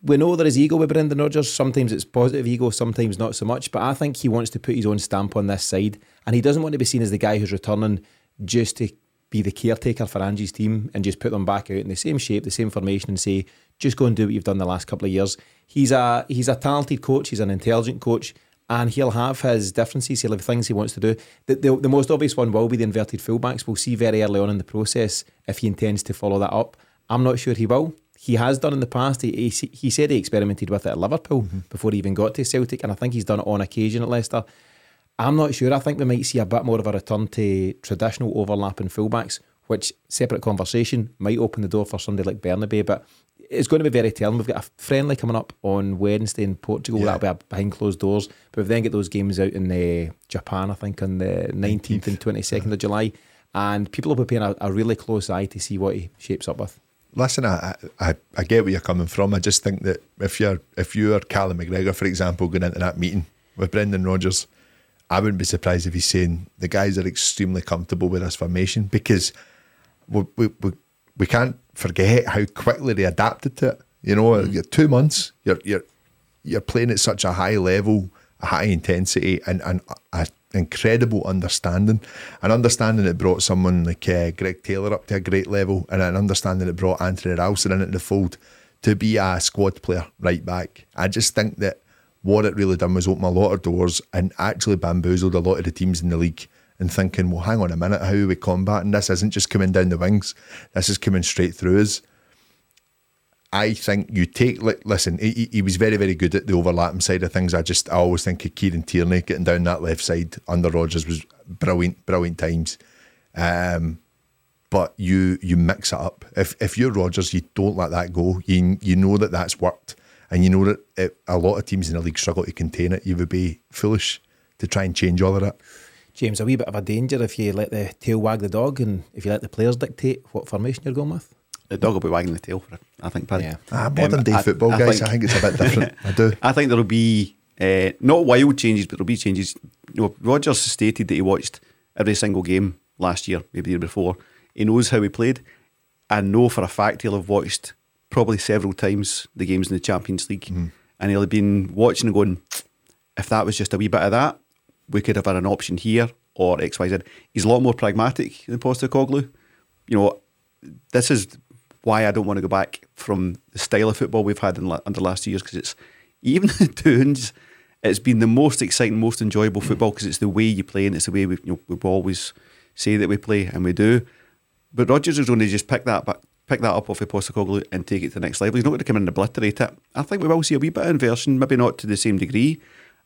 we know there is ego with Brendan Rodgers. Sometimes it's positive ego, sometimes not so much. But I think he wants to put his own stamp on this side, and he doesn't want to be seen as the guy who's returning just to be the caretaker for Angie's team and just put them back out in the same shape, the same formation, and say, just go and do what you've done the last couple of years. He's a he's a talented coach. He's an intelligent coach. And he'll have his differences. He'll have things he wants to do. The, the, the most obvious one will be the inverted fullbacks. We'll see very early on in the process if he intends to follow that up. I'm not sure he will. He has done in the past. He, he, he said he experimented with it at Liverpool mm-hmm. before he even got to Celtic, and I think he's done it on occasion at Leicester. I'm not sure. I think we might see a bit more of a return to traditional overlapping fullbacks, which separate conversation might open the door for somebody like Bernabei, but it's going to be very telling. We've got a friendly coming up on Wednesday in Portugal. Yeah. That'll be behind closed doors. But we've then got those games out in uh, Japan, I think, on the 19th and 22nd of July. And people will be paying a, a really close eye to see what he shapes up with. Listen, I, I I get where you're coming from. I just think that if you're if you're Callum McGregor, for example, going into that meeting with Brendan Rodgers, I wouldn't be surprised if he's saying the guys are extremely comfortable with this formation because we we, we, we can't forget how quickly they adapted to it. You know, you're two months, you're you're you're playing at such a high level, a high intensity, and and a incredible understanding. An understanding that brought someone like uh, Greg Taylor up to a great level, and an understanding that brought Anthony Ralston into the fold to be a squad player right back. I just think that what it really done was open a lot of doors and actually bamboozled a lot of the teams in the league. And thinking, well, hang on a minute, how are we combating this? Isn't just coming down the wings. This is coming straight through us. I think you take listen, he, he- was very very good at the overlapping side of things. I just I always think of Kieran Tierney getting down that left side under Rodgers was brilliant, brilliant times. Um, but you you mix it up. If if you're Rodgers, you don't let that go. You you know that that's worked, and you know that it, a lot of teams in the league struggle to contain it. You would be foolish to try and change all of that. James, a wee bit of a danger if you let the tail wag the dog and if you let the players dictate what formation you're going with. The dog will be wagging the tail for it, I think, Paddy. Yeah. Ah, modern Um, day I- football, I guys. think- I think it's a bit different. I do. I think there'll be uh, not wild changes, but there'll be changes. You know, Rodgers stated that he watched every single game last year, maybe the year before. He knows how he played. I know for a fact he'll have watched probably several times the games in the Champions League, and he'll have been watching and going, if that was just a wee bit of that, we could have had an option here or X, Y, Z. He's a lot more pragmatic than Postecoglou. You know, this is why I don't want to go back from the style of football we've had in la- under the last years because it's even the tunes. It's been the most exciting, most enjoyable football because it's the way you play and it's the way we you know we always say that we play and we do. But Rodgers is going to just pick that back, pick that up off of Postecoglou and take it to the next level. He's not going to come in and obliterate it. I think we will see a wee bit of inversion, maybe not to the same degree.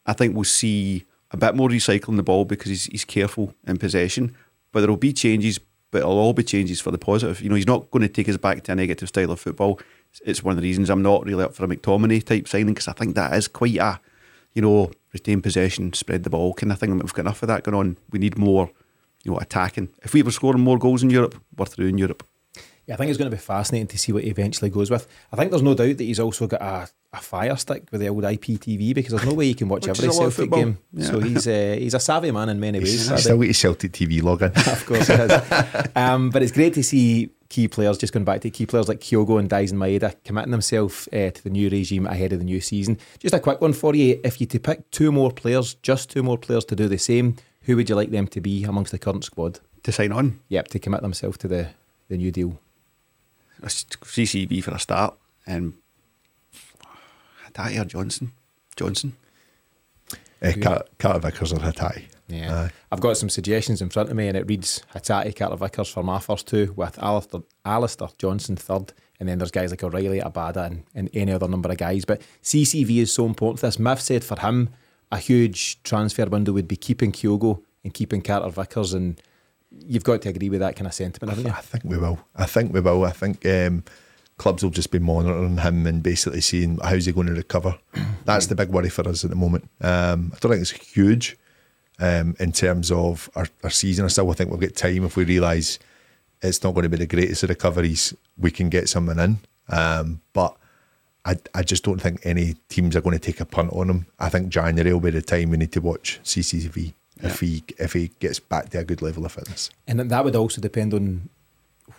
I think we'll see a bit more recycling the ball because he's, he's careful in possession. But there will be changes, but it'll all be changes for the positive. You know, he's not going to take us back to a negative style of football. It's one of the reasons I'm not really up for a McTominay type signing because I think that is quite a, you know, retain possession, spread the ball kind of thing. We've got enough of that going on. We need more, you know, attacking. If we were scoring more goals in Europe, we're through in Europe. Yeah, I think it's going to be fascinating to see what he eventually goes with. I think there's no doubt that he's also got a, a fire stick with the old IPTV because there's no way he can watch every a lot of Celtic game. Yeah. So he's uh, he's a savvy man in many ways. I still get your Celtic TV login. of course it is. um, but it's great to see key players, just going back to key players like Kyogo and Daizen Maeda, committing themselves uh, to the new regime ahead of the new season. Just a quick one for you. If you to pick two more players, just two more players to do the same, who would you like them to be amongst the current squad? To sign on, Yep, to commit themselves to the, the new deal. A CCV for a start, and Hatate or Johnston. Johnston. Uh, Car- Carter Vickers or Hatate. Yeah. Aye. I've got some suggestions in front of me, and it reads Hatate, Carter Vickers for my first two, with Alistair, Alistair Johnston third, and then there's guys like O'Riley, Abada, and, and any other number of guys. But CCV is so important. For this Miff said for him, a huge transfer window would be keeping Kyogo and keeping Carter Vickers, and you've got to agree with that kind of sentiment, haven't you? I think we will. I think we will. I think um, clubs will just be monitoring him and basically seeing how's he going to recover. That's the big worry for us at the moment. Um, I don't think it's huge um, in terms of our, our season. I still think we'll get time if we realise it's not going to be the greatest of recoveries. We can get someone in, um, but. I, I just don't think any teams are going to take a punt on him. I think January will be the time we need to watch CCV if he if he gets back to a good level of fitness. And that would also depend on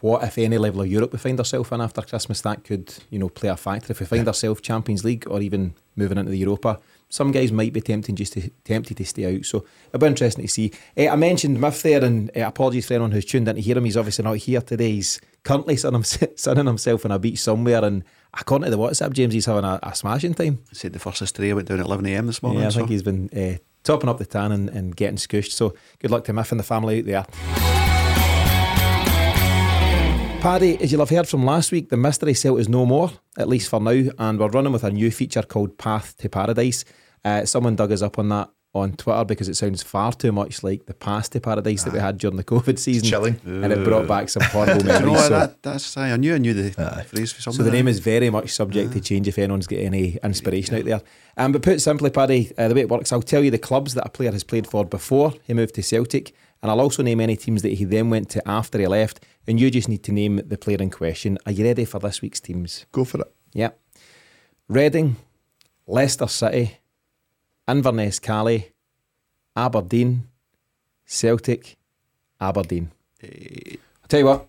what, if any, level of Europe we find ourselves in after Christmas. That could, you know, play a factor. If we find ourselves Champions League or even moving into the Europa, some guys might be tempting just to, tempted to stay out. So it'll be interesting to see. Eh, I mentioned Miff there, and uh, apologies for anyone who's tuned in to hear him. He's obviously not here today. He's currently sunning, himself on a beach somewhere, and according to the WhatsApp, James, he's having a, a smashing time. I said the first history I went down at 11 a.m. this morning. Yeah, I so. think he's been uh, topping up the tan and, and getting scooshed. So good luck to Miff and the family out there. Paddy, as you'll have heard from last week, the mystery cell is no more, at least for now, and we're running with a new feature called Path to Paradise. Uh, someone dug us up on that on Twitter because it sounds far too much like the Path to Paradise that we had during the COVID season. chilling. And it brought back some horrible You know memories. so, that, that's I knew I knew the phrase for something. so the name is very much subject to change if anyone's got any inspiration out there. Um, but put simply, Paddy, uh, the way it works, I'll tell you the clubs that a player has played for before he moved to Celtic, and I'll also name any teams that he then went to after he left, and you just need to name the player in question. Are you ready for this week's teams? Go for it. Yeah. Reading, Leicester City, Inverness Cali, Aberdeen, Celtic, Aberdeen. Eh. I'll tell you what,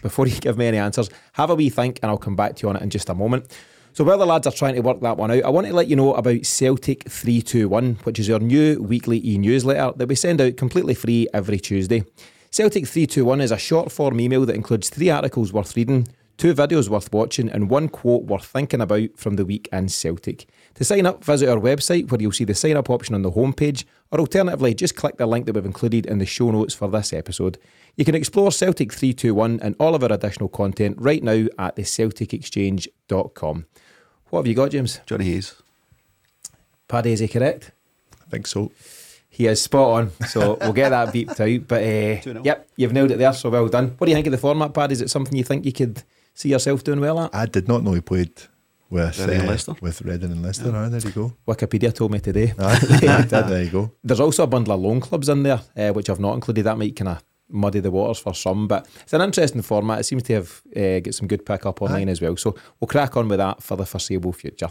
before you give me any answers, have a wee think and I'll come back to you on it in just a moment. So while the lads are trying to work that one out, I want to let you know about Celtic 321, which is our new weekly e-newsletter that we send out completely free every Tuesday. Celtic 321 is a short form email that includes three articles worth reading, two videos worth watching, and one quote worth thinking about from the week in Celtic. To sign up, visit our website where you'll see the sign up option on the homepage, or alternatively, just click the link that we've included in the show notes for this episode. You can explore Celtic 321 and all of our additional content right now at thecelticexchange.com. What have you got, James? Jonny Hayes. Paddy, is he correct? I think so. He is spot on, so we'll get that beeped out. But uh, yep, you've nailed it there, so well done. What do you think of the format, Paddy? Is it something you think you could see yourself doing well at? I did not know he played with Reading and uh, Leicester. with Reading and Leicester. Ah, there you go. Wikipedia told me today. Aye, there you go. There's also a bundle of loan clubs in there, uh, which I've not included. That might kind of muddy the waters for some, but it's an interesting format. It seems to have uh, get some good pick up online as well. So we'll crack on with that for the foreseeable future.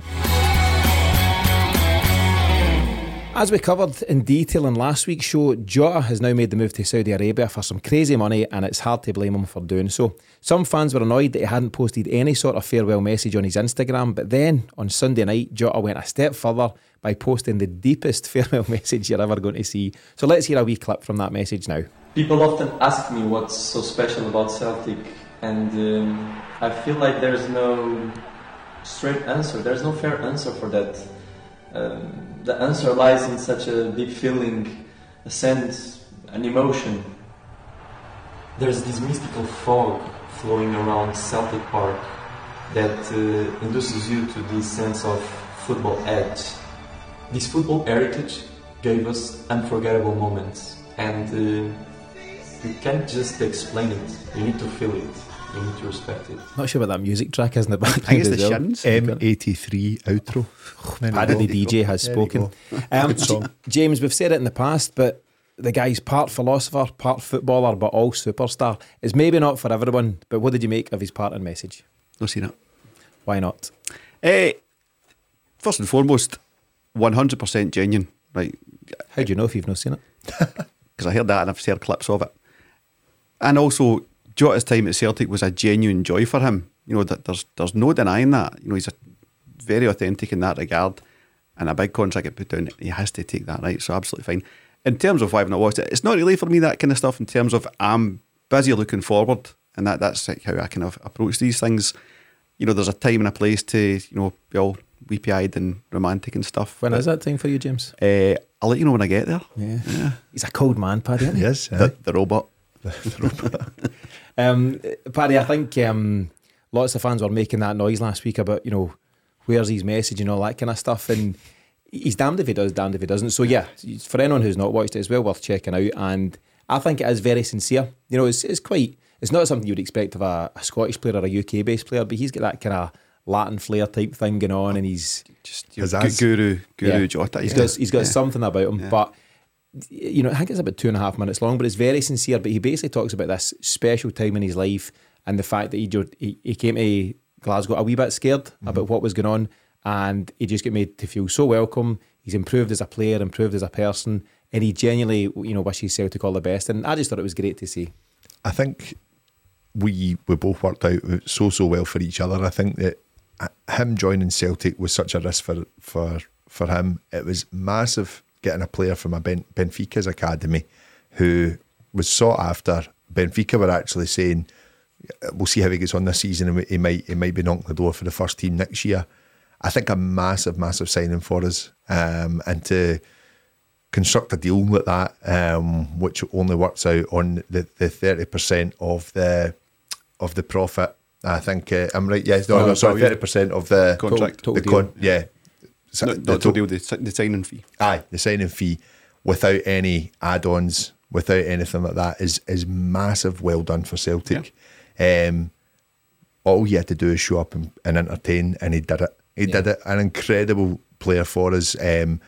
As we covered in detail in last week's show, Jota has now made the move to Saudi Arabia for some crazy money, and it's hard to blame him for doing so. Some fans were annoyed that he hadn't posted any sort of farewell message on his Instagram, but then on Sunday night, Jota went a step further by posting the deepest farewell message you're ever going to see. So let's hear a wee clip from that message now. People often ask me what's so special about Celtic, and um, I feel like there's no straight answer. There's no fair answer for that. Um, the answer lies in such a deep feeling, a sense, an emotion. There's this mystical fog flowing around Celtic Park that uh, induces you to this sense of football edge. This football heritage gave us unforgettable moments, and uh, you can't just explain it. You need to feel it. You need to respect it. Not sure what that music track is in the I background. think it's the as. Shins. M83 outro. There you Paddy go. the DJ has There spoken. Um, Good song. J- James, we've said it in the past, but the guy's part philosopher, part footballer, but all superstar. It's maybe not for everyone, but what did you make of his part and message? No seen it. Why not? Eh, first and foremost, 100% genuine. Right. How do you know if you've not seen it? because I heard that and I've heard clips of it. And also, Jota's time at Celtic was a genuine joy for him. You know, that there's there's no denying that. You know, he's a, very authentic in that regard, and a big contract get put down. He has to take that right. So absolutely fine. In terms of why I've not watched it, it's not really for me that kind of stuff. In terms of I'm busy looking forward, and that that's like how I kind of approach these things. You know, there's a time and a place to you know be all weepy eyed and romantic and stuff. When But, is that time for you, James? Uh, I'll let you know when I get there. Yeah. He's a cold man, Paddy, isn't he? Yes, The, the robot. Um, Paddy, I think um, lots of fans were making that noise last week about, you know, where's his message and all that kind of stuff. And he's damned if he does, damned if he doesn't. So, yeah, for anyone who's not watched it, it's well worth checking out. And I think it is very sincere. You know, it's, it's quite, it's not something you'd expect of a, a Scottish player or a UK based player, but he's got that kind of Latin flair type thing going on. And he's, Just your Pizzazz. guru, guru yeah, Jota. He's yeah. got, he's got Yeah. something about him, Yeah. but you know, I think it's about two and a half minutes long, but it's very sincere. But he basically talks about this special time in his life and the fact that he he, he came to Glasgow a wee bit scared Mm-hmm. about what was going on, and he just got made to feel so welcome. He's improved as a player, improved as a person, and he genuinely, you know, wishes Celtic all the best. And I just thought it was great to see. I think we we both worked out so so well for each other. I think that uh, him joining Celtic was such a risk for for for him. It was massive getting a player from a ben, Benfica's academy who was sought after. Benfica were actually saying, "We'll see how he gets on this season, and he might he might be knocking the door for the first team next year." I think a massive massive signing for us, um, and to construct a deal like that, um, which only works out on the the thirty percent of the of the profit. I think uh, I'm right. Yes, no, Oh, no, sorry, thirty percent of the Contract. Total The deal. con, yeah, So No, the not to- deal with the, the signing fee. aye, the signing fee without any add-ons, without anything like that is is massive. Well done for Celtic. Um, all he had to do is show up and, and entertain, and he did it. He did it. An incredible player for us. Um,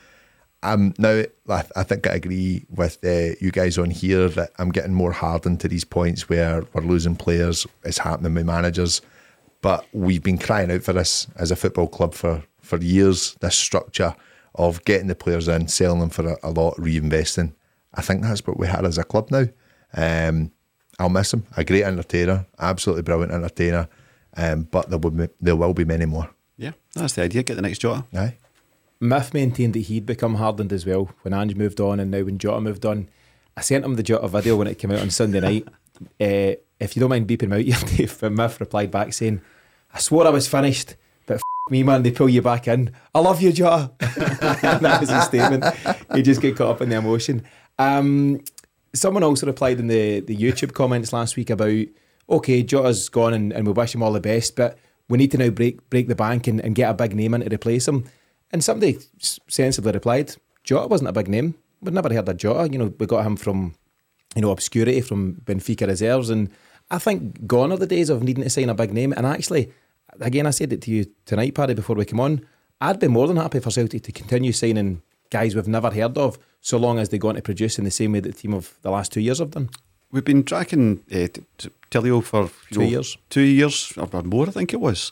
I'm now. I, I think I agree with uh, you guys on here that I'm getting more hardened to these points where we're losing players. It's happening with managers, but we've been crying out for this as a football club for for years. This structure of getting the players in, selling them for a, a lot, reinvesting. I think that's what we had as a club now. Um, I'll miss him. A great entertainer, absolutely brilliant entertainer. Um, but there will be, there will be many more. Yeah, that's the idea. Get the next Jota. Aye. Miff maintained that he'd become hardened as well when Ange moved on and now when Jota moved on. I sent him the Jota video when it came out on Sunday night. Uh, if you don't mind beeping him out, here, Dave, but Miff replied back saying, I swore I was finished, but f- me, man, they pull you back in. I love you, Jota. that was his statement. He just get caught up in the emotion. Um, someone also replied in the, the YouTube comments last week about, okay, Jota's gone and, and we wish him all the best, but we need to now break break the bank and, and get a big name in to replace him. And somebody sensibly replied, Jota wasn't a big name. we'd never heard of Jota. You know, we got him from you know obscurity from Benfica reserves, and I think gone are the days of needing to sign a big name. And actually, again, I said it to you tonight, Paddy, before we come on. I'd be more than happy for Celtic to continue signing guys we've never heard of, so long as they go on to produce in the same way that the team of the last two years have done. We've been tracking uh, Tilio for two know, years, two years or more, I think it was.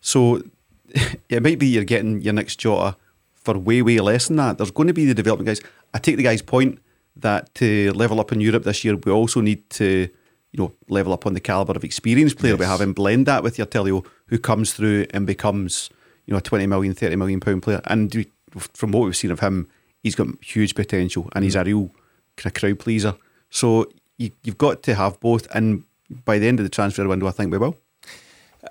So it might be you're getting your next Jota for way, way less than that. There's going to be the development guys. I take the guy's point that to level up in Europe this year, we also need to, you know, level up on the caliber of experienced player yes. we have and blend that with your Tilio, who comes through and becomes, you know, a 20 million, 30 million pound player. And we, from what we've seen of him, he's got huge potential and he's a mm. real kind of crowd pleaser. So you, you've got to have both. And by the end of the transfer window, I think we will.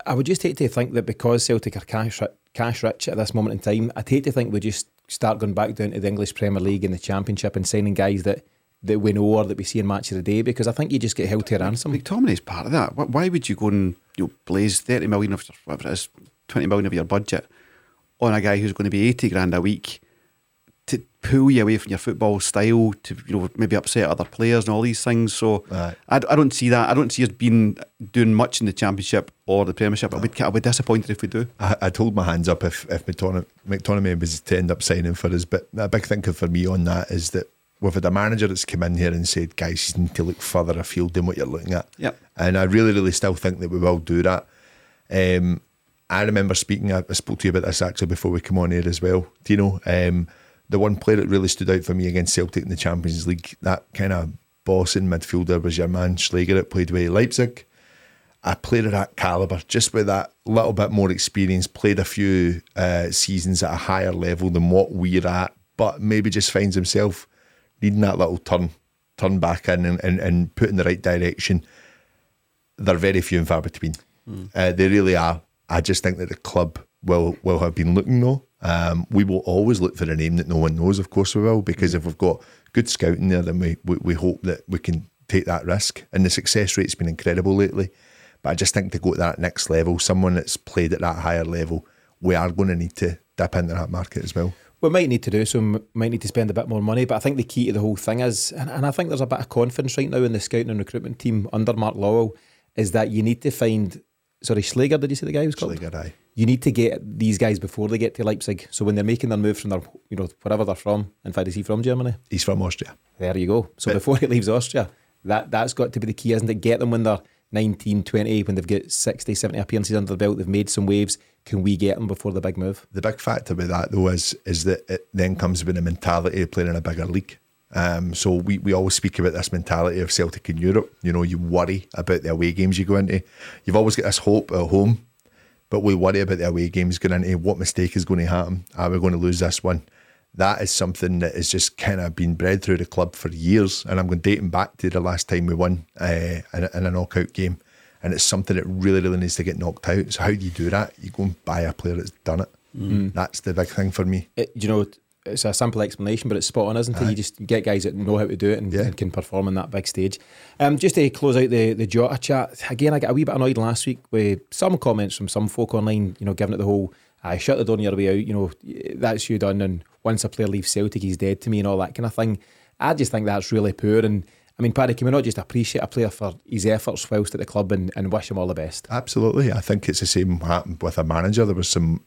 I would just hate to think that because Celtic are cash cash rich at this moment in time, I'd hate to think we just start going back down to the English Premier League and the Championship and signing guys that that we know or that we see in match of the day because I think you just get held to a ransom. McTominay's part of that. Why would you go and you know, blaze thirty million of whatever it is, twenty million of your budget on a guy who's going to be eighty grand a week to pull you away from your football style to you know maybe upset other players and all these things. So right. I, I don't see that. I don't see us being doing much in the championship or the Premiership. No. I would I'd be disappointed if we do. I, I'd hold my hands up if if McTominay, McTominay was to end up signing for us. But a big thing for me on that is that we've had a manager that's come in here and said, guys, you need to look further afield than what you're looking at. Yep. And I really, really still think that we will do that. Um, I remember speaking, I, spoke to you about this actually before we come on here as well. Do you know? Um, the one player that really stood out for me against Celtic in the Champions League, that kind of bossing midfielder was your man Schlager that played with Leipzig. A player of that calibre, just with that little bit more experience, played a few uh, seasons at a higher level than what we're at, but maybe just finds himself needing that little turn, turn back in and, and, and put in the right direction. They're very few and far between. Mm. Uh, they really are. I just think that the club will will have been looking though um, we will always look for a name that no one knows, of course we will, because if we've got good scouting there, then we, we, we hope that we can take that risk. And the success rate's been incredible lately. But I just think to go to that next level, someone that's played at that higher level, we are going to need to dip into that market as well. We might need to do so, might need to spend a bit more money, but I think the key to the whole thing is, and, and I think there's a bit of confidence right now in the scouting and recruitment team under Mark Lawwell, is that you need to find, sorry, Schlager, did you say the guy was called? Schlager, aye you need to get these guys before they get to Leipzig. So when they're making their move from their, you know, wherever they're from, in fact, is he from Germany? He's from Austria. There you go. So but, before he leaves Austria, that, that's got to be the key, isn't it? Get them when they're 19, 20, when they've got 60, 70 appearances under the belt, they've made some waves. Can we get them before the big move? The big factor with that, though, is is that it then comes with the mentality of playing in a bigger league. Um, so we, we always speak about this mentality of Celtic in Europe. You know, you worry about the away games you go into. You've always got this hope at home but we worry about the away games going into what mistake is going to happen. Are we going to lose this one? That is something that has just kind of been bred through the club for years. And I'm going dating back to the last time we won uh, in, a, in a knockout game. And it's something that really, really needs to get knocked out. So, how do you do that? You go and buy a player that's done it. Mm. That's the big thing for me. It, you know, it's a simple explanation, but it's spot on, isn't it? You just get guys that know how to do it and, yeah. and can perform on that big stage. Um, just to close out the the Jota chat again, I got a wee bit annoyed last week with some comments from some folk online. You know, giving it the whole "I shut the door on your way out." You know, that's you done, and once a player leaves Celtic, he's dead to me, and all that kind of thing. I just think that's really poor. And I mean, Paddy, can we not just appreciate a player for his efforts whilst at the club and, and wish him all the best? Absolutely. I think it's the same happened with a manager. There was some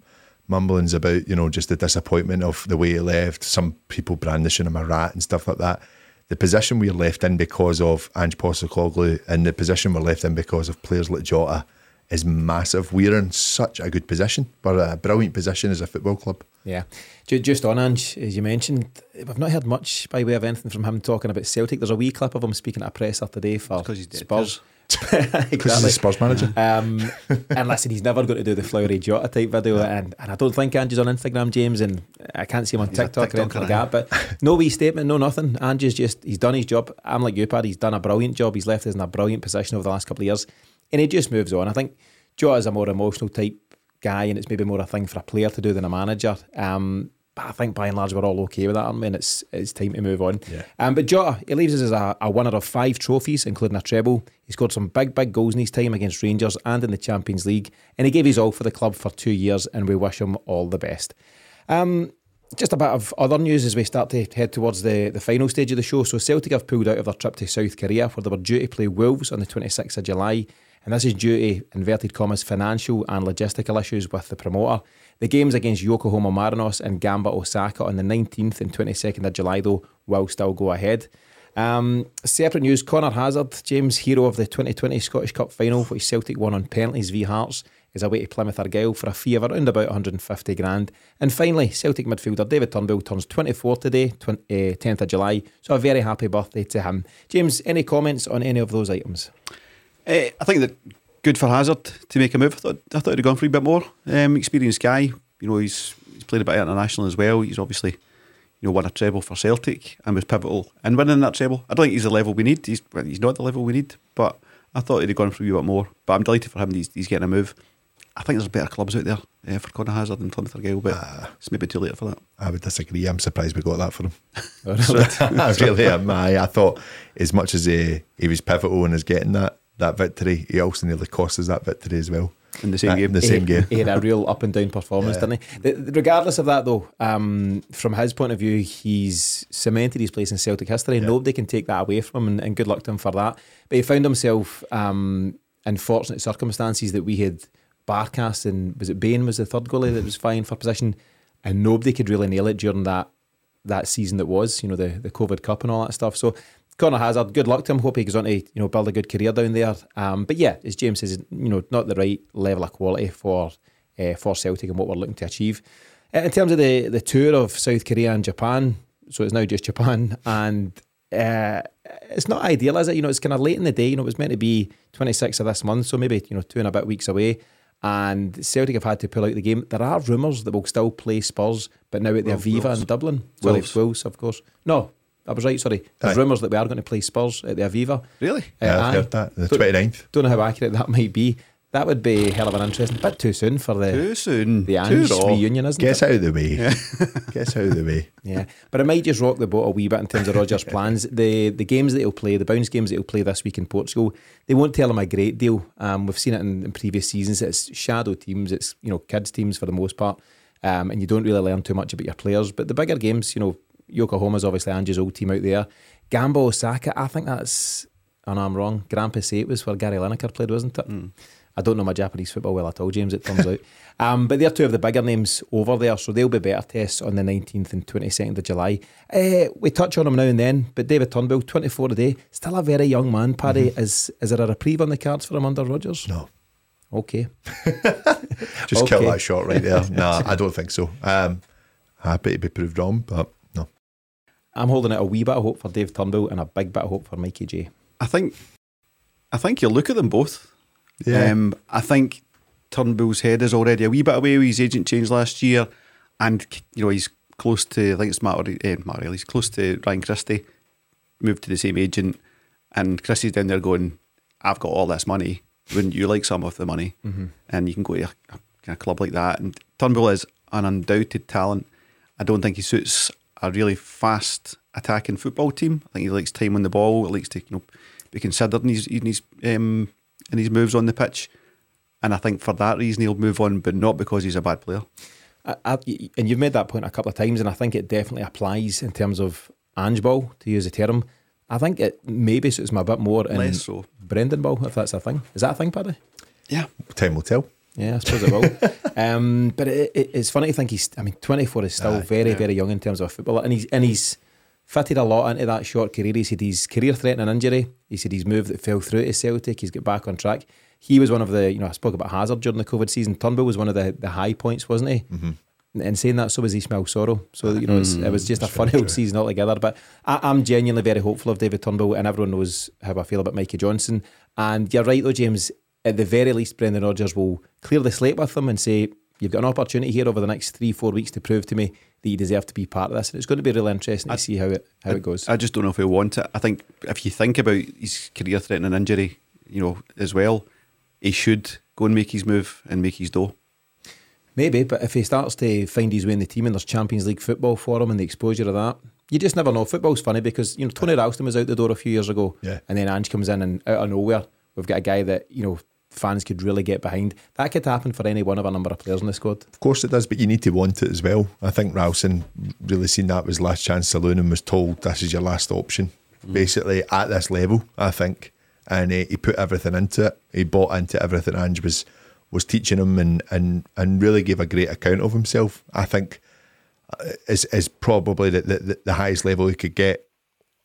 mumblings about, you know, just the disappointment of the way he left, some people brandishing him a rat and stuff like that. The position we're left in because of Ange Postecoglou and the position we're left in because of players like Jota is massive. We're in such a good position. We're a brilliant position as a football club. Yeah. Just on Ange, as you mentioned, we've not heard much by way of anything from him talking about Celtic. There's a wee clip of him speaking at a presser today for Spurs. exactly. He's a Spurs manager. Um, and listen, he's never going to do the flowery Jota type video. Yeah. And, and I don't think Ange's on Instagram, James, and I can't see him on TikTok, TikTok or anything like that. But no wee statement, no nothing. Ange's just, he's done his job. I'm like you, Pad. He's done a brilliant job. He's left us in a brilliant position over the last couple of years. And he just moves on. I think Jota's a more emotional type guy, and it's maybe more a thing for a player to do than a manager. Um, but I think by and large we're all okay with that, aren't we? And it's it's time to move on. Yeah. Um, but Jota, he leaves us as a, a, winner of five trophies, including a treble. He scored some big, big goals in his time against Rangers and in the Champions League, and he gave his all for the club for two years, and we wish him all the best. Um, just a bit of other news as we start to head towards the, the final stage of the show. So Celtic have pulled out of their trip to South Korea where they were due to play Wolves on the 26th of July. And this is due to, inverted commas, financial and logistical issues with the promoter. The games against Yokohama Marinos and Gamba Osaka on the 19th and 22nd of July, though, will still go ahead. Um, separate news Conor Hazard, James, hero of the 2020 Scottish Cup final, which Celtic won on penalties v Hearts, is away to Plymouth Argyle for a fee of around about 150 grand. And finally, Celtic midfielder David Turnbull turns 24 today, 20, uh, 10th of July. So a very happy birthday to him. James, any comments on any of those items? Uh, I think that good for Hazard to make a move. I thought, I thought he'd gone for a bit more. Um, experienced guy. You know, he's he's played a bit international as well. He's obviously you know won a treble for Celtic and was pivotal in winning that treble. I don't think he's the level we need. He's he's not the level we need, but I thought he'd have gone for a bit more. But I'm delighted for him. He's, he's getting a move. I think there's better clubs out there uh, for Conor Hazard than Plymouth Argyle, but uh, it's maybe too late for that. I would disagree. I'm surprised we got that for him. I really. I, I thought as much as he, he was pivotal in his getting that that victory, he also nearly cost us that victory as well. In the same that, game. the same he, game. He had a real up and down performance, yeah. didn't he? The, regardless of that, though, um, from his point of view, he's cemented his place in Celtic history. Yeah. Nobody can take that away from him, and, and, good luck to him for that. But he found himself um, in fortunate circumstances that we had Barkas and was it Bain was the third goalie that was fine for position, and nobody could really nail it during that that season that was, you know, the, the COVID Cup and all that stuff. So Conor Hazard, good luck to him. Hope he goes on to you know build a good career down there. Um, but yeah, as James says, you know, not the right level of quality for uh, for Celtic and what we're looking to achieve. Uh, in terms of the the tour of South Korea and Japan, so it's now just Japan, and uh, it's not ideal, is it? You know, it's kind of late in the day. You know, it was meant to be 26th of this month, so maybe you know two and a bit weeks away. And Celtic have had to pull out the game. There are rumours that we'll still play Spurs, but now at the Aviva in Dublin. Wolves. Wolves, of course. No, I was right, sorry. There's rumours that we are going to play Spurs at the Aviva. Really? Uh, yeah, I've heard that. The 29th. Don't know how accurate that might be. That would be hell of an interesting. bit too soon for the too soon the Ange reunion, isn't Guess it? out of the way. Yeah. Guess out of the way. Yeah, but it might just rock the boat a wee bit in terms of Rodgers' plans. The the games that he'll play, the bounce games that he'll play this week in Portugal, they won't tell him a great deal. Um, we've seen it in, in previous seasons. It's shadow teams. It's you know kids teams for the most part, um, and you don't really learn too much about your players. But the bigger games, you know, Yokohama's obviously Ange's old team out there. Gamba Osaka, I think that's, and I'm wrong, Grampus 8 was where Gary Lineker played, wasn't it? Mm. I don't know my Japanese football well at all, James, it turns out. Um, but they're two of the bigger names over there, so they'll be better tests on the 19th and 22nd of July. Uh, we touch on them now and then, but David Turnbull, 24 today, still a very young man, Paddy. Mm-hmm. Is, is there a reprieve on the cards for him under Rodgers? No. Okay. Just okay. kill that shot right there. no, I don't think so. Um, happy to be proved wrong, but I'm holding out a wee bit of hope for Dave Turnbull and a big bit of hope for Mikey J. I think, I think you look at them both. Yeah. Um, I think Turnbull's head is already a wee bit away. His agent changed last year, and you know he's close to. I think it's Matt. Uh, Matt He's close to Ryan Christie. Moved to the same agent, and Christie's down there going, "I've got all this money. Wouldn't you like some of the money?" Mm-hmm. And you can go to a, a club like that. And Turnbull is an undoubted talent. I don't think he suits a really fast attacking football team. I think he likes time on the ball. He likes to you know be considered in his in his um, in his moves on the pitch. And I think for that reason he'll move on, but not because he's a bad player. I, I, and you've made that point a couple of times, and I think it definitely applies in terms of Ange ball, to use a term. I think it maybe suits me a bit more in Less so. Brendan ball, if that's a thing. Is that a thing, Paddy? Yeah. Time will tell. Yeah, I suppose it will. um, but it, it, it's funny to think he's. I mean, twenty four is still very, yeah. very young in terms of football, and he's and he's fitted a lot into that short career. He said he's career threatening injury. He said he's moved that fell through to Celtic. He's got back on track. He was one of the. You know, I spoke about Hazard during the COVID season. Turnbull was one of the the high points, wasn't he? Mm-hmm. And saying that, so was Ismail Soro. So you know, mm, it was just a fun old season altogether. But I, am genuinely very hopeful of David Turnbull, and everyone knows how I feel about Mikey Johnston. And you're right, though, James at the very least, Brendan Rodgers will clear the slate with them and say, You've got an opportunity here over the next three, four weeks to prove to me that you deserve to be part of this. And it's going to be really interesting I, to see how it how I, it goes. I just don't know if he'll want it. I think if you think about his career threatening injury, you know, as well, he should go and make his move and make his dough. Maybe, but if he starts to find his way in the team and there's Champions League football for him and the exposure of that, you just never know. Football's funny because, you know, Tony Ralston was out the door a few years ago yeah. and then Ange comes in and out of nowhere, we've got a guy that, you know, fans could really get behind. That could happen for any one of a number of players in the squad. Of course it does, but you need to want it as well. I think Ralston really seen that was last chance saloon and was told this is your last option, mm. basically at this level. I think, and uh, he put everything into it. He bought into everything Ange was was teaching him, and and and really gave a great account of himself. I think uh, is is probably the, the, the highest level he could get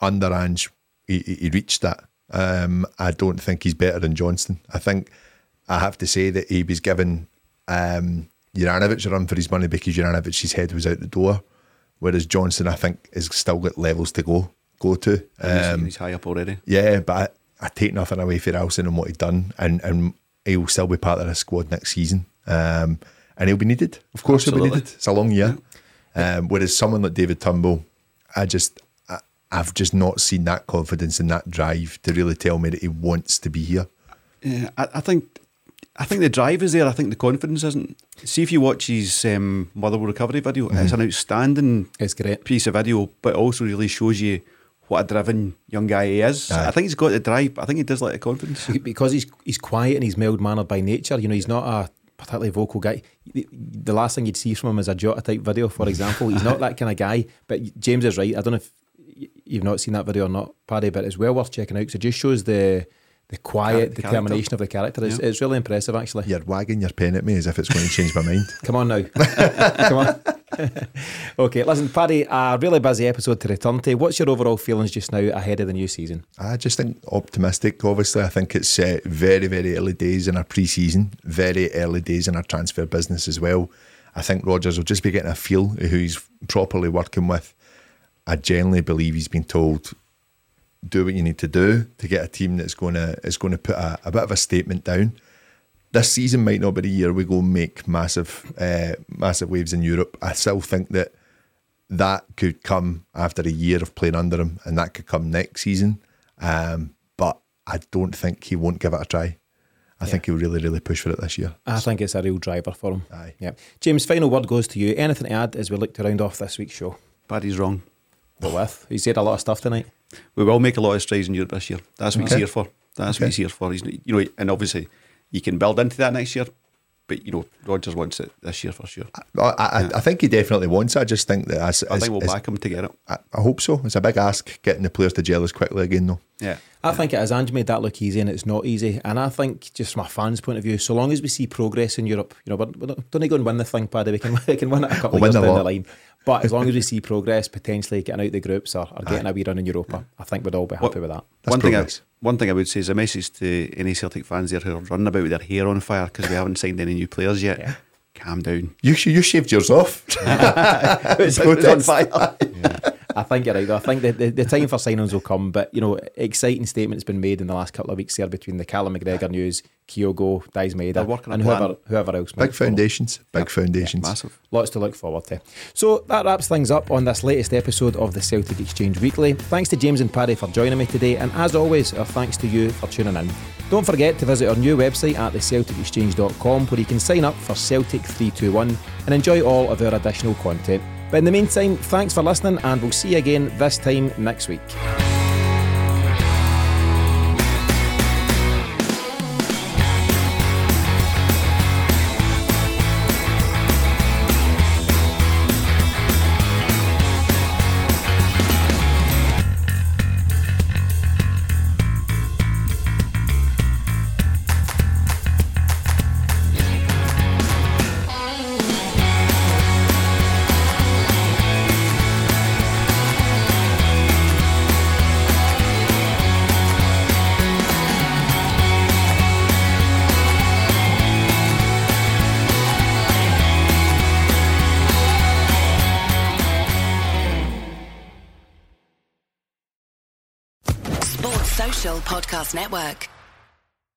under Ange. He, he reached that. Um, I don't think he's better than Johnston. I think I have to say that he was given um, Juranovic a run for his money because Juranovic's head was out the door, whereas Johnston, I think, has still got levels to go go to. Um, he's, high up already. Yeah, but I, I take nothing away from Ralston and what he's done, and and he'll still be part of the squad next season. Um, and he'll be needed. Of course, Absolutely. he'll be needed. It's a long year. Yeah. Um, whereas someone like David Turnbull, I just I've just not seen that confidence and that drive to really tell me that he wants to be here. Yeah, I, I think I think the drive is there. I think the confidence isn't. See if you watch his um, Motherwell recovery video. Mm-hmm. It's an outstanding it's great. piece of video, but also really shows you what a driven young guy he is. Aye. I think he's got the drive. I think he does like the confidence because he's he's quiet and he's mild mannered by nature. You know, he's not a particularly vocal guy. The last thing you'd see from him is a Jota type video, for example. He's not that kind of guy. But James is right. I don't know if you've not seen that video or not, Paddy, but it's well worth checking out because it just shows the the quiet the determination character. of the character. It's, yeah. it's really impressive, actually. You're wagging your pen at me as if it's going to change my mind. Come on now. Come on. okay, listen, Paddy, a really busy episode to return to. What's your overall feelings just now ahead of the new season? I just think optimistic, obviously. I think it's uh, very, very early days in our pre season, very early days in our transfer business as well. I think Rodgers will just be getting a feel of who he's properly working with. I genuinely believe he's been told do what you need to do to get a team that's going to is going to put a, a bit of a statement down. This season might not be the year we go make massive uh, massive waves in Europe. I still think that that could come after a year of playing under him, and that could come next season. Um, but I don't think he won't give it a try. I yeah. think he'll really, really push for it this year. I think it's a real driver for him. Aye. Yeah. James, final word goes to you. Anything to add as we look to round off this week's show? Paddy's wrong. What with? He said a lot of stuff tonight we will make a lot of strides in Europe this year. That's what okay. he's here for. That's okay. what he's here for. He's you know, and obviously you can build into that next year. But you know, Rodgers wants it this year for sure. I, I, yeah. I think he definitely wants it. I just think that as, I think we'll back him to get it. I, I, hope so. It's a big ask getting the players to gel as quickly again, though. Yeah, I yeah. think it has. Ange made that look easy, and it's not easy. And I think, just from a fan's point of view, so long as we see progress in Europe, you know, we're, we're don't go and win the thing, Paddy. We can we can win it a couple we'll of years down the line. But as long as we see progress, potentially getting out the groups or, or getting Aye. a wee run in Europa, I think we'd all be happy what, with that. one thing, I, one thing I would say is a message to any Celtic fans there who are running about with their hair on fire because we haven't signed any new players yet. Yeah. Calm down. You you shaved yours off. it's, it's on fire. Yeah. I think you're right. Though. I think the, the, the, time for signings will come, but you know, exciting statements been made in the last couple of weeks there between the Callum McGregor news, Kyogo, Daizen Maeda, and whoever whoever else. Big foundations, big yep. foundations, massive. Lots to look forward to. So that wraps things up on this latest episode of the Celtic Exchange Weekly. Thanks to James and Paddy for joining me today, and as always, our thanks to you for tuning in. Don't forget to visit our new website at thecelticexchange.com where you can sign up for Celtic 321 and enjoy all of our additional content. But in the meantime, thanks for listening, and we'll see you again this time next week. Network.